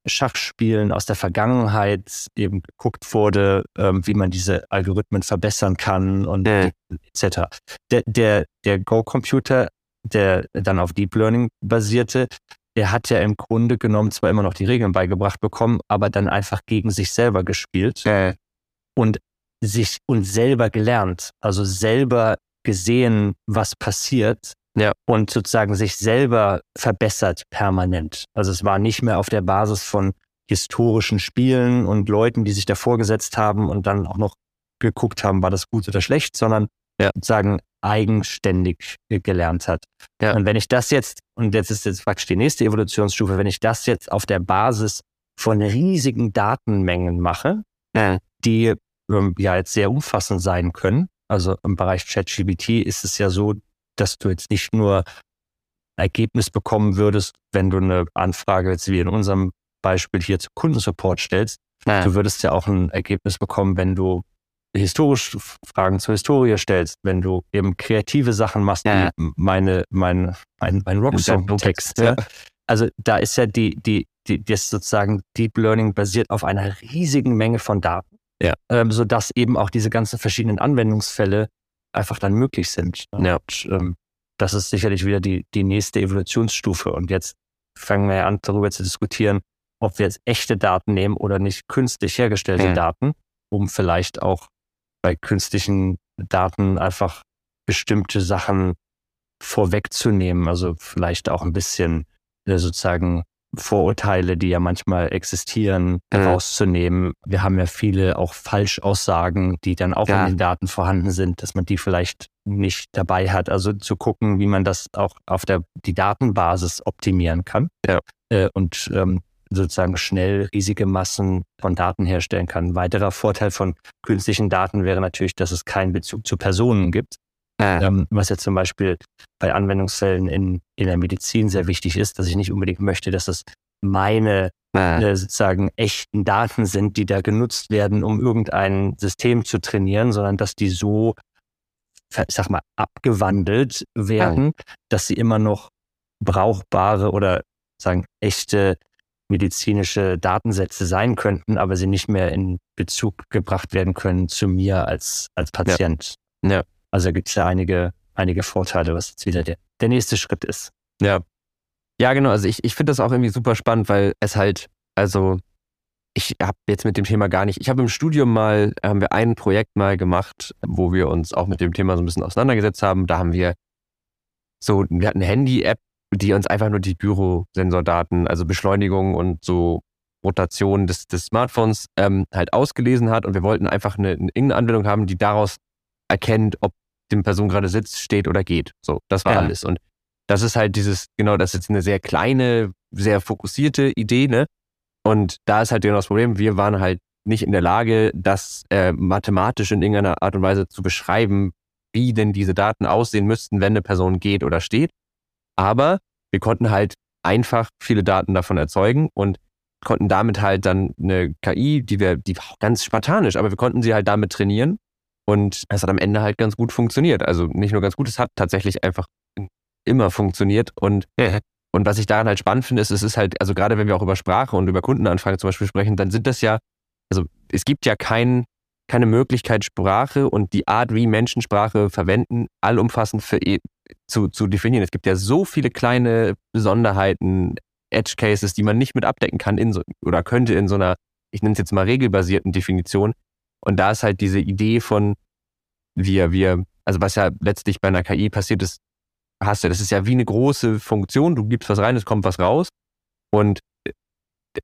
Schachspielen aus der Vergangenheit eben geguckt wurde, ähm, wie man diese Algorithmen verbessern kann und äh. etc. Der, der, der Go-Computer, der dann auf Deep Learning basierte, der hat ja im Grunde genommen zwar immer noch die Regeln beigebracht bekommen, aber dann einfach gegen sich selber gespielt äh. und sich und selber gelernt, also selber gesehen, was passiert ja. und sozusagen sich selber verbessert permanent. Also es war nicht mehr auf der Basis von historischen Spielen und Leuten, die sich davor gesetzt haben und dann auch noch geguckt haben, war das gut oder schlecht, sondern ja. sozusagen eigenständig gelernt hat. Ja. Und wenn ich das jetzt, und jetzt ist jetzt praktisch die nächste Evolutionsstufe, wenn ich das jetzt auf der Basis von riesigen Datenmengen mache, ja. die ähm, ja jetzt sehr umfassend sein können, also im Bereich ChatGPT ist es ja so, dass du jetzt nicht nur ein Ergebnis bekommen würdest, wenn du eine Anfrage jetzt wie in unserem Beispiel hier zu Kundensupport stellst. Ja. Du würdest ja auch ein Ergebnis bekommen, wenn du historisch Fragen zur Historie stellst, wenn du eben kreative Sachen machst, ja. wie meine, mein, mein, mein Rocksong-Text. Ja. Also da ist ja die, die, die, das sozusagen Deep Learning basiert auf einer riesigen Menge von Daten, ja. ähm, sodass eben auch diese ganzen verschiedenen Anwendungsfälle einfach dann möglich sind. Ja. Und, ähm, das ist sicherlich wieder die, die nächste Evolutionsstufe. Und jetzt fangen wir an, darüber zu diskutieren, ob wir jetzt echte Daten nehmen oder nicht künstlich hergestellte ja. Daten, um vielleicht auch bei künstlichen Daten einfach bestimmte Sachen vorwegzunehmen. Also vielleicht auch ein bisschen äh, sozusagen Vorurteile, die ja manchmal existieren, herauszunehmen. Wir haben ja viele auch Falschaussagen, die dann auch ja. in den Daten vorhanden sind, dass man die vielleicht nicht dabei hat. Also zu gucken, wie man das auch auf der die Datenbasis optimieren kann. Ja. Äh, und ähm, sozusagen schnell riesige Massen von Daten herstellen kann. Ein weiterer Vorteil von künstlichen Daten wäre natürlich, dass es keinen Bezug zu Personen gibt. Ah. Ähm, was ja zum Beispiel bei Anwendungsfällen in, in der Medizin sehr wichtig ist, dass ich nicht unbedingt möchte, dass es meine ah. äh, sozusagen echten Daten sind, die da genutzt werden, um irgendein System zu trainieren, sondern dass die so, ich sag mal, abgewandelt werden, ah. dass sie immer noch brauchbare oder sagen echte medizinische Datensätze sein könnten, aber sie nicht mehr in Bezug gebracht werden können zu mir als, als Patient. Ja. ja. Also gibt es ja einige, einige Vorteile, was jetzt wieder der, der nächste Schritt ist. Ja. Ja, genau. Also ich, ich finde das auch irgendwie super spannend, weil es halt, also ich habe jetzt mit dem Thema gar nicht, ich habe im Studium mal, haben wir ein Projekt mal gemacht, wo wir uns auch mit dem Thema so ein bisschen auseinandergesetzt haben. Da haben wir so, wir hatten eine Handy-App, die uns einfach nur die Gyrosensordaten, also Beschleunigung und so Rotation des, des Smartphones ähm, halt ausgelesen hat und wir wollten einfach eine, eine irgendeine Anwendung haben, die daraus erkennt, ob die Person gerade sitzt, steht oder geht. So, das war ja. alles. Und das ist halt dieses, genau, das ist jetzt eine sehr kleine, sehr fokussierte Idee, ne? Und da ist halt genau das Problem, wir waren halt nicht in der Lage, das äh, mathematisch in irgendeiner Art und Weise zu beschreiben, wie denn diese Daten aussehen müssten, wenn eine Person geht oder steht. Aber wir konnten halt einfach viele Daten davon erzeugen und konnten damit halt dann eine KI, die wir, die war auch ganz spartanisch, aber wir konnten sie halt damit trainieren und es hat am Ende halt ganz gut funktioniert. Also nicht nur ganz gut, es hat tatsächlich einfach immer funktioniert und und was ich daran halt spannend finde, ist, es ist halt, also gerade wenn wir auch über Sprache und über Kundenanfragen zum Beispiel sprechen, dann sind das ja, also es gibt ja kein, keine Möglichkeit, Sprache und die Art, wie Menschen Sprache verwenden, allumfassend für, e, zu, zu definieren. Es gibt ja so viele kleine Besonderheiten, Edge Cases, die man nicht mit abdecken kann in so, oder könnte in so einer, ich nenne es jetzt mal regelbasierten Definition. Und da ist halt diese Idee von, wir, wir, also was ja letztlich bei einer KI passiert ist, hast du. Das ist ja wie eine große Funktion. Du gibst was rein, es kommt was raus. Und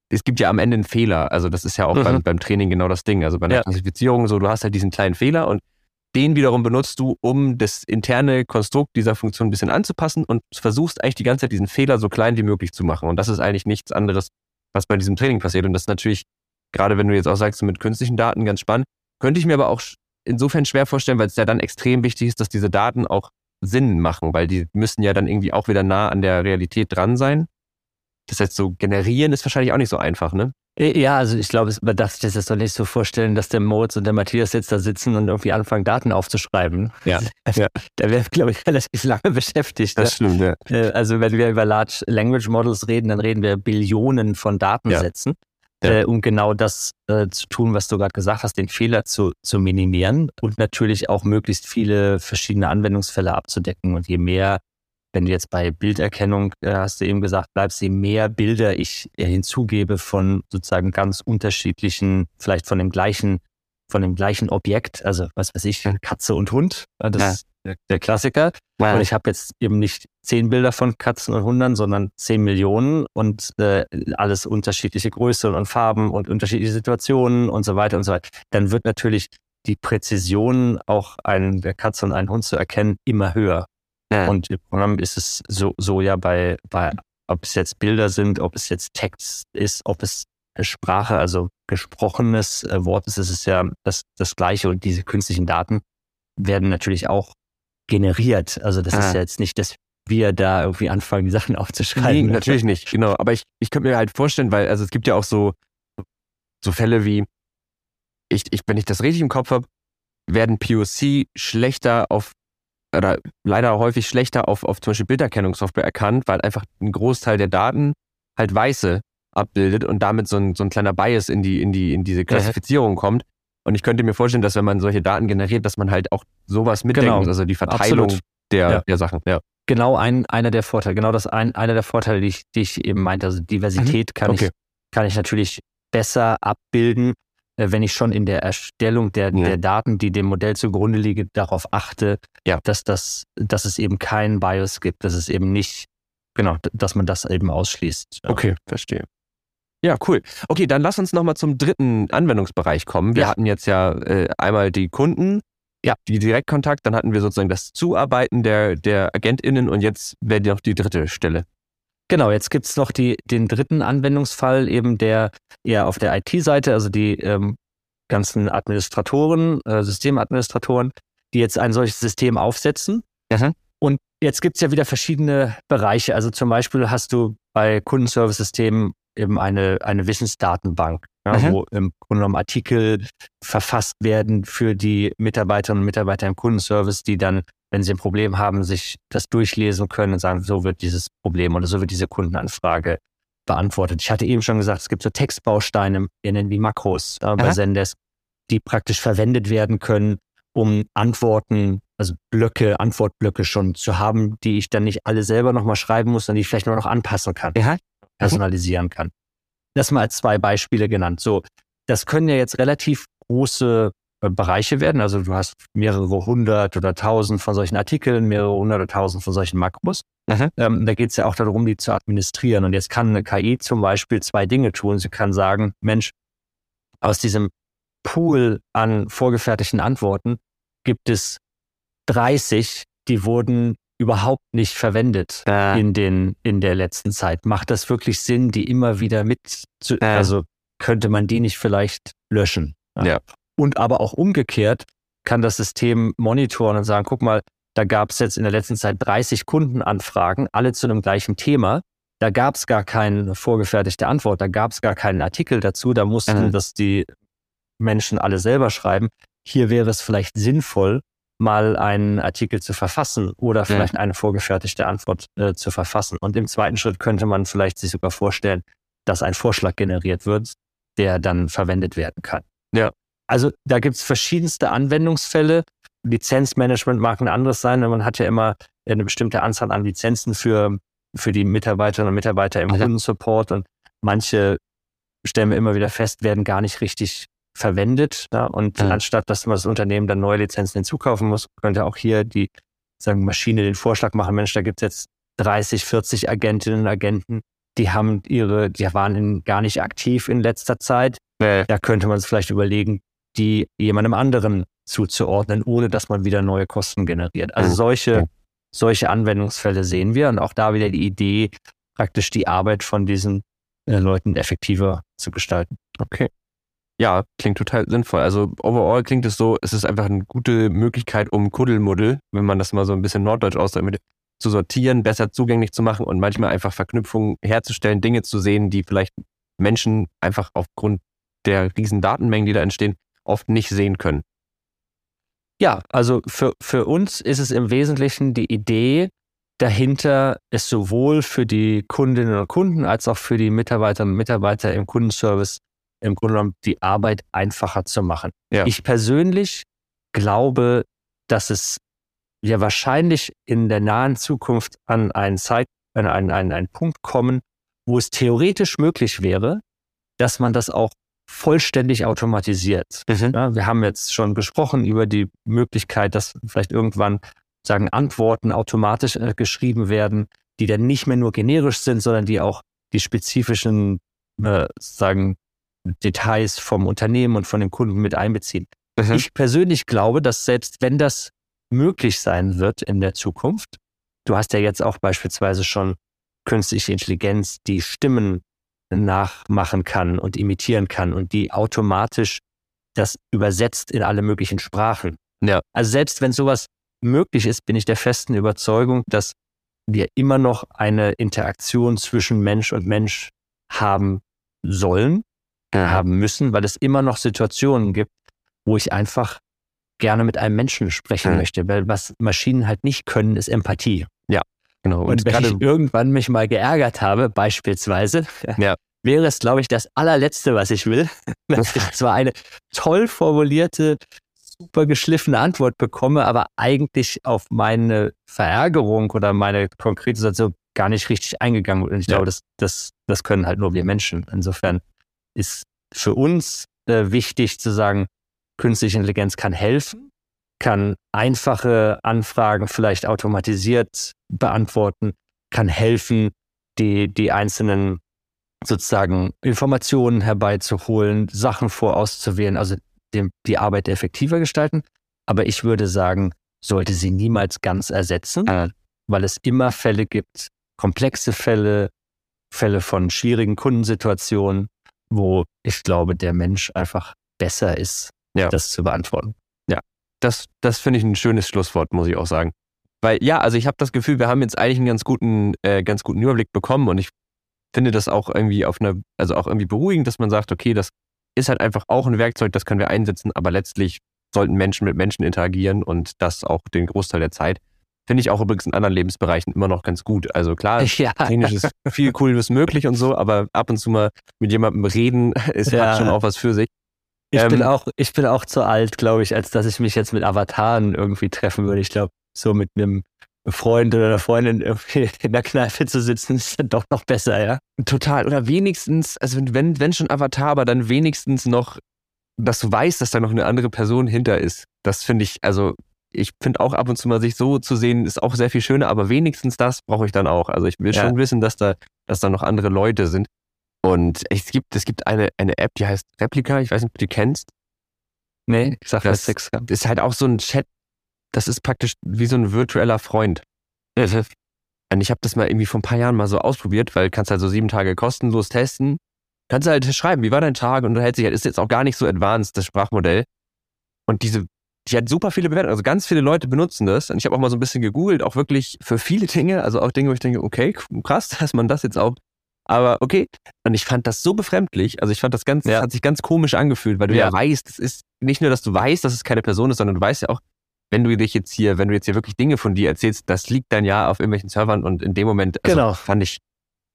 es gibt ja am Ende einen Fehler. Also das ist ja auch mhm. beim, beim, Training genau das Ding. Also bei einer ja. Klassifizierung so, du hast halt diesen kleinen Fehler und den wiederum benutzt du, um das interne Konstrukt dieser Funktion ein bisschen anzupassen und versuchst eigentlich die ganze Zeit diesen Fehler so klein wie möglich zu machen. Und das ist eigentlich nichts anderes, was bei diesem Training passiert. Und das ist natürlich, gerade wenn du jetzt auch sagst, mit künstlichen Daten ganz spannend, könnte ich mir aber auch insofern schwer vorstellen, weil es ja dann extrem wichtig ist, dass diese Daten auch Sinn machen, weil die müssen ja dann irgendwie auch wieder nah an der Realität dran sein. Das heißt, so generieren ist wahrscheinlich auch nicht so einfach, ne? Äh, ja, also ich glaube, man darf sich das jetzt doch nicht so vorstellen, dass der Moritz und der Matthias jetzt da sitzen und irgendwie anfangen, Daten aufzuschreiben. Ja. ja. Da wäre, glaube ich, relativ lange beschäftigt. Das ne? stimmt, ja. Äh, also wenn wir über Large Language Models reden, dann reden wir Billionen von Datensätzen. Ja ja. äh, um genau das äh, zu tun, was du gerade gesagt hast, den Fehler zu, zu minimieren und natürlich auch möglichst viele verschiedene Anwendungsfälle abzudecken. Und je mehr, wenn du jetzt bei Bilderkennung, äh, hast du eben gesagt, bleibst, je mehr Bilder ich äh, hinzugebe von sozusagen ganz unterschiedlichen, vielleicht von dem gleichen von dem gleichen Objekt, also was weiß ich, Katze und Hund, das ja. ist der, der Klassiker. Wow. Und ich habe jetzt eben nicht zehn Bilder von Katzen und Hunden, sondern zehn Millionen und äh, alles unterschiedliche Größe und Farben und unterschiedliche Situationen und so weiter und so weiter. Dann wird natürlich die Präzision, auch einen der Katze und einen Hund zu erkennen, immer höher. Ja. Und im Grunde ist es so, so ja bei, bei, ob es jetzt Bilder sind, ob es jetzt Text ist, ob es Sprache, also gesprochenes äh, Wort ist, ist es ja das, das Gleiche. Und diese künstlichen Daten werden natürlich auch generiert. Also das ah. ist ja jetzt nicht, dass wir da irgendwie anfangen, die Sachen aufzuschreiben. Nee, natürlich nicht, genau. Aber ich, ich könnte mir halt vorstellen, weil, also es gibt ja auch so, so Fälle wie, ich, ich, wenn ich das richtig im Kopf habe, werden POC schlechter auf, oder leider häufig schlechter auf, auf zum Beispiel Bilderkennungssoftware erkannt, weil einfach ein Großteil der Daten halt weiße abbildet und damit so ein, so ein kleiner Bias in die, in die, in diese Klassifizierung ja. kommt. Und ich könnte mir vorstellen, dass wenn man solche Daten generiert, dass man halt auch sowas mitdenkt, genau. also die Verteilung der, ja. der Sachen. Ja. Genau ein, einer der Vorteile, genau das ein, einer der Vorteile, die ich, die ich eben meinte. Also Diversität mhm. kann, okay. ich, kann ich natürlich besser abbilden, wenn ich schon in der Erstellung der, ja. der Daten, die dem Modell zugrunde liegen, darauf achte, ja. dass, das, dass es eben keinen Bias gibt, dass es eben nicht, genau, dass man das eben ausschließt. Okay, verstehe. Ja, cool. Okay, dann lass uns nochmal zum dritten Anwendungsbereich kommen. Wir ja. hatten jetzt ja äh, einmal die Kunden, ja, die Direktkontakt, dann hatten wir sozusagen das Zuarbeiten der, der AgentInnen und jetzt wäre noch die dritte Stelle. Genau, jetzt gibt's noch die, den dritten Anwendungsfall, eben der eher auf der IT-Seite, also die ähm, ganzen Administratoren, äh, Systemadministratoren, die jetzt ein solches System aufsetzen. Mhm. Und jetzt gibt's ja wieder verschiedene Bereiche. Also zum Beispiel hast du bei Kundenservice-Systemen eben eine, eine Wissensdatenbank, ja, mhm. wo im Grunde genommen Artikel verfasst werden für die Mitarbeiterinnen und Mitarbeiter im Kundenservice, die dann wenn sie ein Problem haben, sich das durchlesen können und sagen, so wird dieses Problem oder so wird diese Kundenanfrage beantwortet. Ich hatte eben schon gesagt, es gibt so Textbausteine, wir nennen die Makros äh, bei Zendesk, die praktisch verwendet werden können, um Antworten, also Blöcke, Antwortblöcke schon zu haben, die ich dann nicht alle selber nochmal schreiben muss, sondern die ich vielleicht nur noch anpassen kann, ja. personalisieren kann. Das mal als zwei Beispiele genannt. So, das können ja jetzt relativ große Bereiche werden. Also du hast mehrere hundert oder tausend von solchen Artikeln, mehrere hundert oder tausend von solchen Makros. Ähm, da geht es ja auch darum, die zu administrieren. Und jetzt kann eine KI zum Beispiel zwei Dinge tun. Sie kann sagen, Mensch, aus diesem Pool an vorgefertigten Antworten gibt es 30, die wurden überhaupt nicht verwendet äh. in den in der letzten Zeit. Macht das wirklich Sinn, die immer wieder mit zu, äh. also könnte man die nicht vielleicht löschen? Ja. ja. Und aber auch umgekehrt kann das System monitoren und sagen, guck mal, da gab es jetzt in der letzten Zeit 30 Kundenanfragen, alle zu einem gleichen Thema. Da gab es gar keine vorgefertigte Antwort, da gab es gar keinen Artikel dazu, da mussten mhm. das die Menschen alle selber schreiben. Hier wäre es vielleicht sinnvoll, mal einen Artikel zu verfassen oder vielleicht ja. eine vorgefertigte Antwort äh, zu verfassen. Und im zweiten Schritt könnte man vielleicht sich sogar vorstellen, dass ein Vorschlag generiert wird, der dann verwendet werden kann. Ja. Also da gibt es verschiedenste Anwendungsfälle. Lizenzmanagement mag ein anderes sein. Man hat ja immer eine bestimmte Anzahl an Lizenzen für, für die Mitarbeiterinnen und Mitarbeiter im Kundensupport und manche stellen wir immer wieder fest, werden gar nicht richtig verwendet. Ja? Und ja. anstatt, dass man das Unternehmen dann neue Lizenzen hinzukaufen muss, könnte auch hier die sagen, Maschine den Vorschlag machen, Mensch, da gibt es jetzt 30, 40 Agentinnen und Agenten, die haben ihre, die waren in, gar nicht aktiv in letzter Zeit. Nee. Da könnte man es vielleicht überlegen, die jemandem anderen zuzuordnen, ohne dass man wieder neue Kosten generiert. Also solche, solche Anwendungsfälle sehen wir und auch da wieder die Idee, praktisch die Arbeit von diesen äh, Leuten effektiver zu gestalten. Okay. Ja, klingt total sinnvoll. Also overall klingt es so, es ist einfach eine gute Möglichkeit, um Kuddelmuddel, wenn man das mal so ein bisschen norddeutsch ausdrückt, zu sortieren, besser zugänglich zu machen und manchmal einfach Verknüpfungen herzustellen, Dinge zu sehen, die vielleicht Menschen einfach aufgrund der riesen Datenmengen, die da entstehen, oft nicht sehen können. Ja, also für, für uns ist es im Wesentlichen die Idee dahinter, es sowohl für die Kundinnen und Kunden als auch für die Mitarbeiterinnen und Mitarbeiter im Kundenservice im Grunde genommen die Arbeit einfacher zu machen. Ja. Ich persönlich glaube, dass es ja wahrscheinlich in der nahen Zukunft an einen, Zeit, an einen, einen, einen Punkt kommen, wo es theoretisch möglich wäre, dass man das auch vollständig automatisiert. Mhm. Ja, wir haben jetzt schon gesprochen über die Möglichkeit, dass vielleicht irgendwann sagen Antworten automatisch äh, geschrieben werden, die dann nicht mehr nur generisch sind, sondern die auch die spezifischen äh, sagen Details vom Unternehmen und von dem Kunden mit einbeziehen. Mhm. Ich persönlich glaube, dass selbst wenn das möglich sein wird in der Zukunft, du hast ja jetzt auch beispielsweise schon künstliche Intelligenz, die Stimmen nachmachen kann und imitieren kann und die automatisch das übersetzt in alle möglichen Sprachen. Ja. Also selbst wenn sowas möglich ist, bin ich der festen Überzeugung, dass wir immer noch eine Interaktion zwischen Mensch und Mensch haben sollen, ja. haben müssen, weil es immer noch Situationen gibt, wo ich einfach gerne mit einem Menschen sprechen ja. möchte, weil was Maschinen halt nicht können, ist Empathie. Genau. Und, und wenn ich irgendwann mich mal geärgert habe, beispielsweise, ja. wäre es, glaube ich, das allerletzte, was ich will, dass ich zwar eine toll formulierte, super geschliffene Antwort bekomme, aber eigentlich auf meine Verärgerung oder meine konkrete Situation gar nicht richtig eingegangen wird. Und ich ja. glaube, das, das, das können halt nur wir Menschen. Insofern ist für uns äh, wichtig zu sagen, künstliche Intelligenz kann helfen, kann einfache Anfragen vielleicht automatisiert beantworten, kann helfen, die, die einzelnen sozusagen Informationen herbeizuholen, Sachen vorauszuwählen, also dem, die Arbeit effektiver gestalten. Aber ich würde sagen, sollte sie niemals ganz ersetzen, mhm. weil es immer Fälle gibt, komplexe Fälle, Fälle von schwierigen Kundensituationen, wo ich glaube, der Mensch einfach besser ist, ja. das zu beantworten. Das, das finde ich ein schönes Schlusswort, muss ich auch sagen. Weil ja, also ich habe das Gefühl, wir haben jetzt eigentlich einen ganz guten, äh, ganz guten Überblick bekommen und ich finde das auch irgendwie auf einer, also auch irgendwie beruhigend, dass man sagt, okay, das ist halt einfach auch ein Werkzeug, das können wir einsetzen, aber letztlich sollten Menschen mit Menschen interagieren und das auch den Großteil der Zeit. Finde ich auch übrigens in anderen Lebensbereichen immer noch ganz gut. Also klar, ja. technisch ist viel Cooles möglich und so, aber ab und zu mal mit jemandem reden ist ja. schon auch was für sich. Ich ähm, bin auch, ich bin auch zu alt, glaube ich, als dass ich mich jetzt mit Avataren irgendwie treffen würde. Ich glaube, so mit einem Freund oder einer Freundin irgendwie in der Kneipe zu sitzen, ist dann doch noch besser, ja. Total. Oder wenigstens, also wenn, wenn schon Avatar, aber dann wenigstens noch, dass du weißt, dass da noch eine andere Person hinter ist. Das finde ich, also ich finde auch ab und zu mal sich so zu sehen, ist auch sehr viel schöner, aber wenigstens das brauche ich dann auch. Also ich will ja. schon wissen, dass da, dass da noch andere Leute sind. Und es gibt, es gibt eine, eine App, die heißt Replika, ich weiß nicht, ob du die kennst. Nee, ich sag das sechs. ist halt auch so ein Chat, das ist praktisch wie so ein virtueller Freund. Und ich habe das mal irgendwie vor ein paar Jahren mal so ausprobiert, weil kannst halt so sieben Tage kostenlos testen. Kannst halt schreiben, wie war dein Tag? Und du hältst dich halt, ist jetzt auch gar nicht so advanced, das Sprachmodell. Und diese die hat super viele Bewertungen. Also ganz viele Leute benutzen das. Und ich habe auch mal so ein bisschen gegoogelt, auch wirklich für viele Dinge. Also auch Dinge, wo ich denke, okay, krass, dass man das jetzt auch. Aber okay. Und ich fand das so befremdlich. Also ich fand das ganz, ja. das hat sich ganz komisch angefühlt, weil du ja, ja weißt, es ist nicht nur, dass du weißt, dass es keine Person ist, sondern du weißt ja auch, wenn du dich jetzt hier, wenn du jetzt hier wirklich Dinge von dir erzählst, das liegt dann ja auf irgendwelchen Servern und in dem Moment, also genau. fand ich,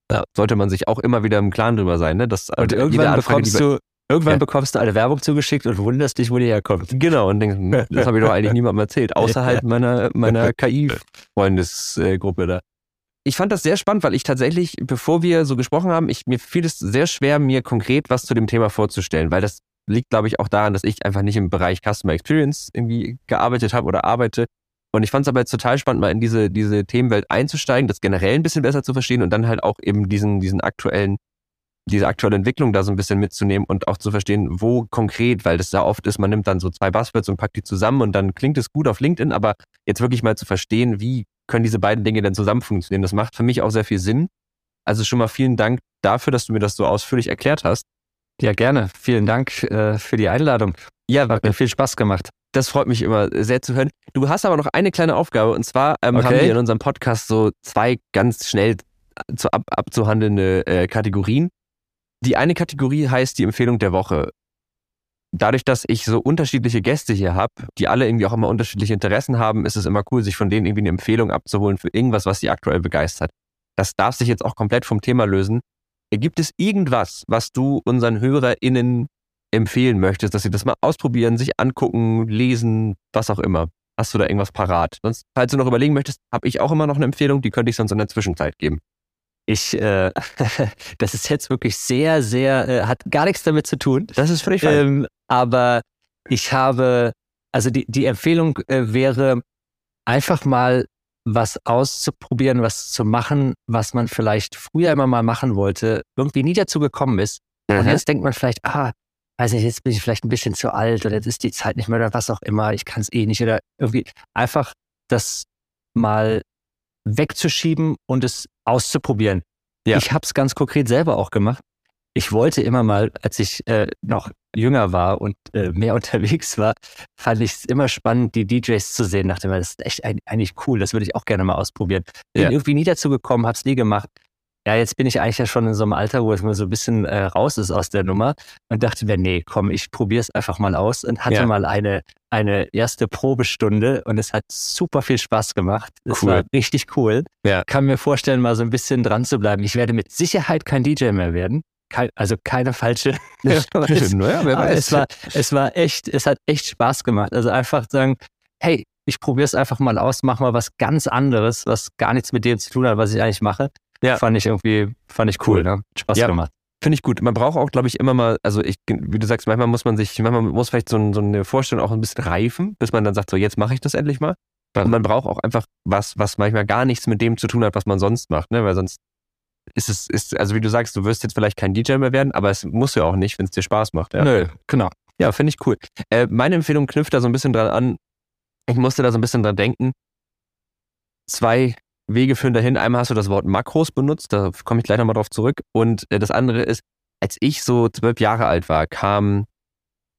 da sollte man sich auch immer wieder im Klaren drüber sein, ne? Dass und irgendwann bekommst du Irgendwann ja. bekommst du eine Werbung zugeschickt und wunderst dich, wo die herkommt. Genau, und denkst, hm, das habe ich doch eigentlich niemandem erzählt, außerhalb meiner, meiner KI-Freundesgruppe da. Ich fand das sehr spannend, weil ich tatsächlich, bevor wir so gesprochen haben, ich, mir fiel es sehr schwer, mir konkret was zu dem Thema vorzustellen, weil das liegt, glaube ich, auch daran, dass ich einfach nicht im Bereich Customer Experience irgendwie gearbeitet habe oder arbeite. Und ich fand es aber jetzt total spannend, mal in diese, diese Themenwelt einzusteigen, das generell ein bisschen besser zu verstehen und dann halt auch eben diesen, diesen aktuellen diese aktuelle Entwicklung da so ein bisschen mitzunehmen und auch zu verstehen, wo konkret, weil das sehr oft ist, man nimmt dann so zwei Buzzwords und packt die zusammen und dann klingt es gut auf LinkedIn, aber jetzt wirklich mal zu verstehen, wie können diese beiden Dinge denn zusammen funktionieren, das macht für mich auch sehr viel Sinn. Also schon mal vielen Dank dafür, dass du mir das so ausführlich erklärt hast. Ja, gerne. Vielen Dank äh, für die Einladung. Ja, hat mir viel Spaß gemacht. Das freut mich immer sehr zu hören. Du hast aber noch eine kleine Aufgabe und zwar ähm, okay. haben wir in unserem Podcast so zwei ganz schnell zu ab, abzuhandelnde äh, Kategorien. Die eine Kategorie heißt die Empfehlung der Woche. Dadurch, dass ich so unterschiedliche Gäste hier habe, die alle irgendwie auch immer unterschiedliche Interessen haben, ist es immer cool, sich von denen irgendwie eine Empfehlung abzuholen für irgendwas, was sie aktuell begeistert. Das darf sich jetzt auch komplett vom Thema lösen. Gibt es irgendwas, was du unseren HörerInnen empfehlen möchtest, dass sie das mal ausprobieren, sich angucken, lesen, was auch immer? Hast du da irgendwas parat? Sonst, falls du noch überlegen möchtest, habe ich auch immer noch eine Empfehlung, die könnte ich sonst in der Zwischenzeit geben. Ich, äh, das ist jetzt wirklich sehr, sehr, äh, hat gar nichts damit zu tun. Das ist völlig fein. Ähm, aber ich habe, also die, die Empfehlung äh, wäre, einfach mal was auszuprobieren, was zu machen, was man vielleicht früher immer mal machen wollte, irgendwie nie dazu gekommen ist. Mhm. Und jetzt denkt man vielleicht, ah, weiß nicht, jetzt bin ich vielleicht ein bisschen zu alt oder jetzt ist die Zeit nicht mehr oder was auch immer, ich kann es eh nicht oder irgendwie einfach das mal wegzuschieben und es auszuprobieren. Ja. Ich habe es ganz konkret selber auch gemacht. Ich wollte immer mal, als ich äh, noch jünger war und äh, mehr unterwegs war, fand ich es immer spannend, die DJs zu sehen. Dachte mir, das ist echt eigentlich cool, das würde ich auch gerne mal ausprobieren. Bin ja. irgendwie nie dazu gekommen, habe es nie gemacht. Ja, jetzt bin ich eigentlich ja schon in so einem Alter, wo es mir so ein bisschen äh, raus ist aus der Nummer und dachte mir, nee, komm, ich probiere es einfach mal aus und hatte ja. mal eine, eine erste Probestunde und es hat super viel Spaß gemat. Es cool. war richtig cool. Ja. Kann mir vorstellen, mal so ein bisschen dran zu bleiben. Ich werde mit Sicherheit kein DJ mehr werden. Kein, also keine falsche. naja, wer weiß. Es war, es war echt, es hat echt Spaß gemacht. Also einfach sagen, hey, ich probiere es einfach mal aus, mach mal was ganz anderes, was gar nichts mit dem zu tun hat, was ich eigentlich mache. Ja. Fand ich irgendwie, fand ich cool, cool. ne? Spaß ja. gemacht. Finde ich gut. Man braucht auch, glaube ich, immer mal, also ich, wie du sagst, manchmal muss man sich, manchmal muss vielleicht so, so eine Vorstellung auch ein bisschen reifen, bis man dann sagt, so jetzt mache ich das endlich mal. Und man braucht auch einfach was, was manchmal gar nichts mit dem zu tun hat, was man sonst macht, ne? Weil sonst ist es, ist, also wie du sagst, du wirst jetzt vielleicht kein DJ mehr werden, aber es muss ja auch nicht, wenn es dir Spaß macht. Ja? Nö, genau. Ja, finde ich cool. Äh, meine Empfehlung knüpft da so ein bisschen dran an. Ich musste da so ein bisschen dran denken. Zwei Wege führen dahin. Einmal hast du das Wort Makros benutzt, da komme ich gleich nochmal drauf zurück. Und äh, das andere ist, als ich so zwölf Jahre alt war, kam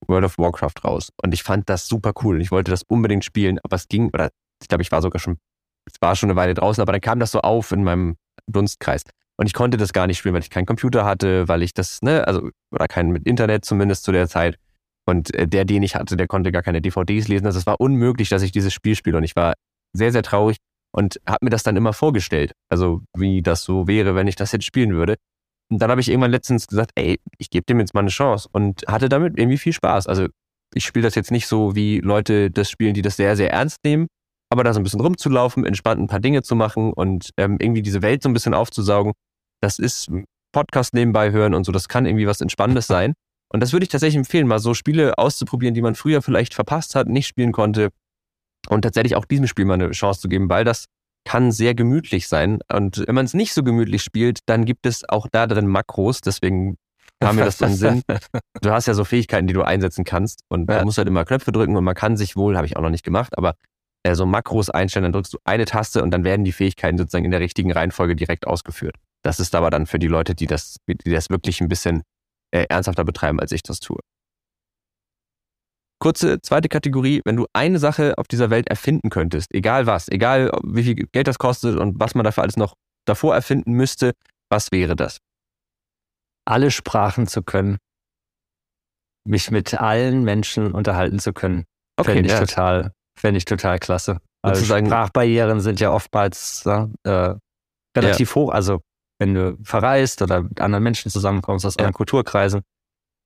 World of Warcraft raus. Und ich fand das super cool. Ich wollte das unbedingt spielen, aber es ging, oder ich glaube, ich war sogar schon, es war schon eine Weile draußen, aber dann kam das so auf in meinem Dunstkreis. Und ich konnte das gar nicht spielen, weil ich keinen Computer hatte, weil ich das, ne, also, oder kein mit Internet zumindest zu der Zeit. Und äh, der, den ich hatte, der konnte gar keine DVDs lesen. Also es war unmöglich, dass ich dieses Spiel spiele. Und ich war sehr, sehr traurig und habe mir das dann immer vorgestellt. Also wie das so wäre, wenn ich das jetzt spielen würde. Und dann habe ich irgendwann letztens gesagt, ey, ich gebe dem jetzt mal eine Chance und hatte damit irgendwie viel Spaß. Also ich spiele das jetzt nicht so, wie Leute das spielen, die das sehr, sehr ernst nehmen, aber da so ein bisschen rumzulaufen, entspannt ein paar Dinge zu machen und ähm, irgendwie diese Welt so ein bisschen aufzusaugen, das ist Podcast nebenbei hören und so, das kann irgendwie was Entspannendes sein. Und das würde ich tatsächlich empfehlen, mal so Spiele auszuprobieren, die man früher vielleicht verpasst hat, nicht spielen konnte und tatsächlich auch diesem Spiel mal eine Chance zu geben, weil das kann sehr gemütlich sein. Und wenn man es nicht so gemütlich spielt, dann gibt es auch da drin Makros. Deswegen kam mir das dann Sinn. Du hast ja so Fähigkeiten, die du einsetzen kannst. Und ja. man muss halt immer Knöpfe drücken und man kann sich wohl, habe ich auch noch nicht gemacht, aber äh, so Makros einstellen, dann drückst du eine Taste und dann werden die Fähigkeiten sozusagen in der richtigen Reihenfolge direkt ausgeführt. Das ist aber dann für die Leute, die das, die das wirklich ein bisschen äh, ernsthafter betreiben, als ich das tue. Kurze zweite Kategorie, wenn du eine Sache auf dieser Welt erfinden könntest, egal was, egal wie viel Geld das kostet und was man dafür alles noch davor erfinden müsste, was wäre das? Alle Sprachen zu können. Mich mit allen Menschen unterhalten zu können. Okay, fände ich ja. total, fände ich total klasse. Also Sprachbarrieren sind ja oftmals äh, relativ ja. hoch. Also wenn du verreist oder mit anderen Menschen zusammenkommst aus anderen Kulturkreisen,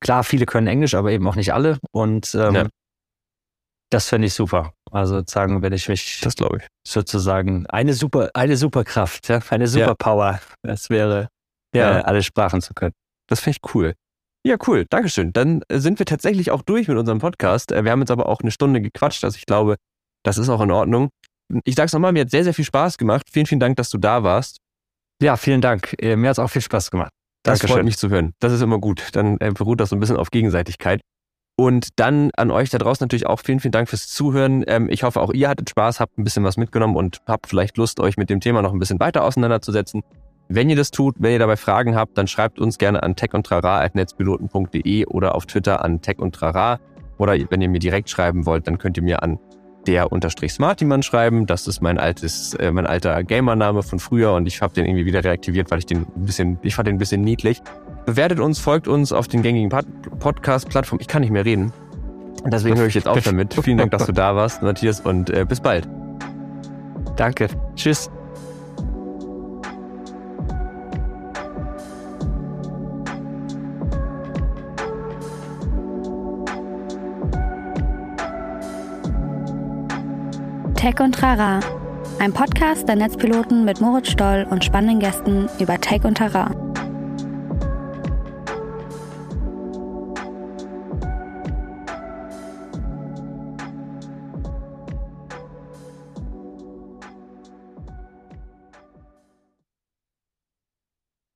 Klar, viele können Englisch, aber eben auch nicht alle. Und ähm, ja. das fände ich super. Also sozusagen, wenn ich mich das glaube ich. sozusagen eine super, eine Superkraft, ja, eine Superpower, das wäre, ja, äh, alle Sprachen zu können. Das finde ich cool. Ja, cool. Dankeschön. Dann äh, sind wir tatsächlich auch durch mit unserem Podcast. Äh, wir haben jetzt aber auch eine Stunde gequatscht, also ich glaube, das ist auch in Ordnung. Ich sag's nochmal, mir hat sehr, sehr viel Spaß gemacht. Vielen, vielen Dank, dass du da warst. Ja, vielen Dank. Äh, mir hat's auch viel Spaß gemacht. Das Dankeschön. freut mich zu hören. Das ist immer gut. Dann äh, beruht das so ein bisschen auf Gegenseitigkeit. Und dann an euch da draußen natürlich auch vielen, vielen Dank fürs Zuhören. Ähm, ich hoffe, auch ihr hattet Spaß, habt ein bisschen was mitgenommen und habt vielleicht Lust, euch mit dem Thema noch ein bisschen weiter auseinanderzusetzen. Wenn ihr das tut, wenn ihr dabei Fragen habt, dann schreibt uns gerne an techundtrara.netzpiloten.de oder auf Twitter an techundtrara. Oder wenn ihr mir direkt schreiben wollt, dann könnt ihr mir an der unterstrich Smartiman schreiben. Das ist mein altes, äh, mein alter Gamername von früher und ich habe den irgendwie wieder reaktiviert, weil ich den ein bisschen, ich fand den ein bisschen niedlich. Bewertet uns, folgt uns auf den gängigen Podcast-Plattformen. Ich kann nicht mehr reden. Deswegen höre ich jetzt auf damit. Vielen Dank, dass du da warst, Matthias, und äh, bis bald. Danke. Tschüss. Tech und Trara, ein Podcast der Netzpiloten mit Moritz Stoll und spannenden Gästen über Tech und Trara.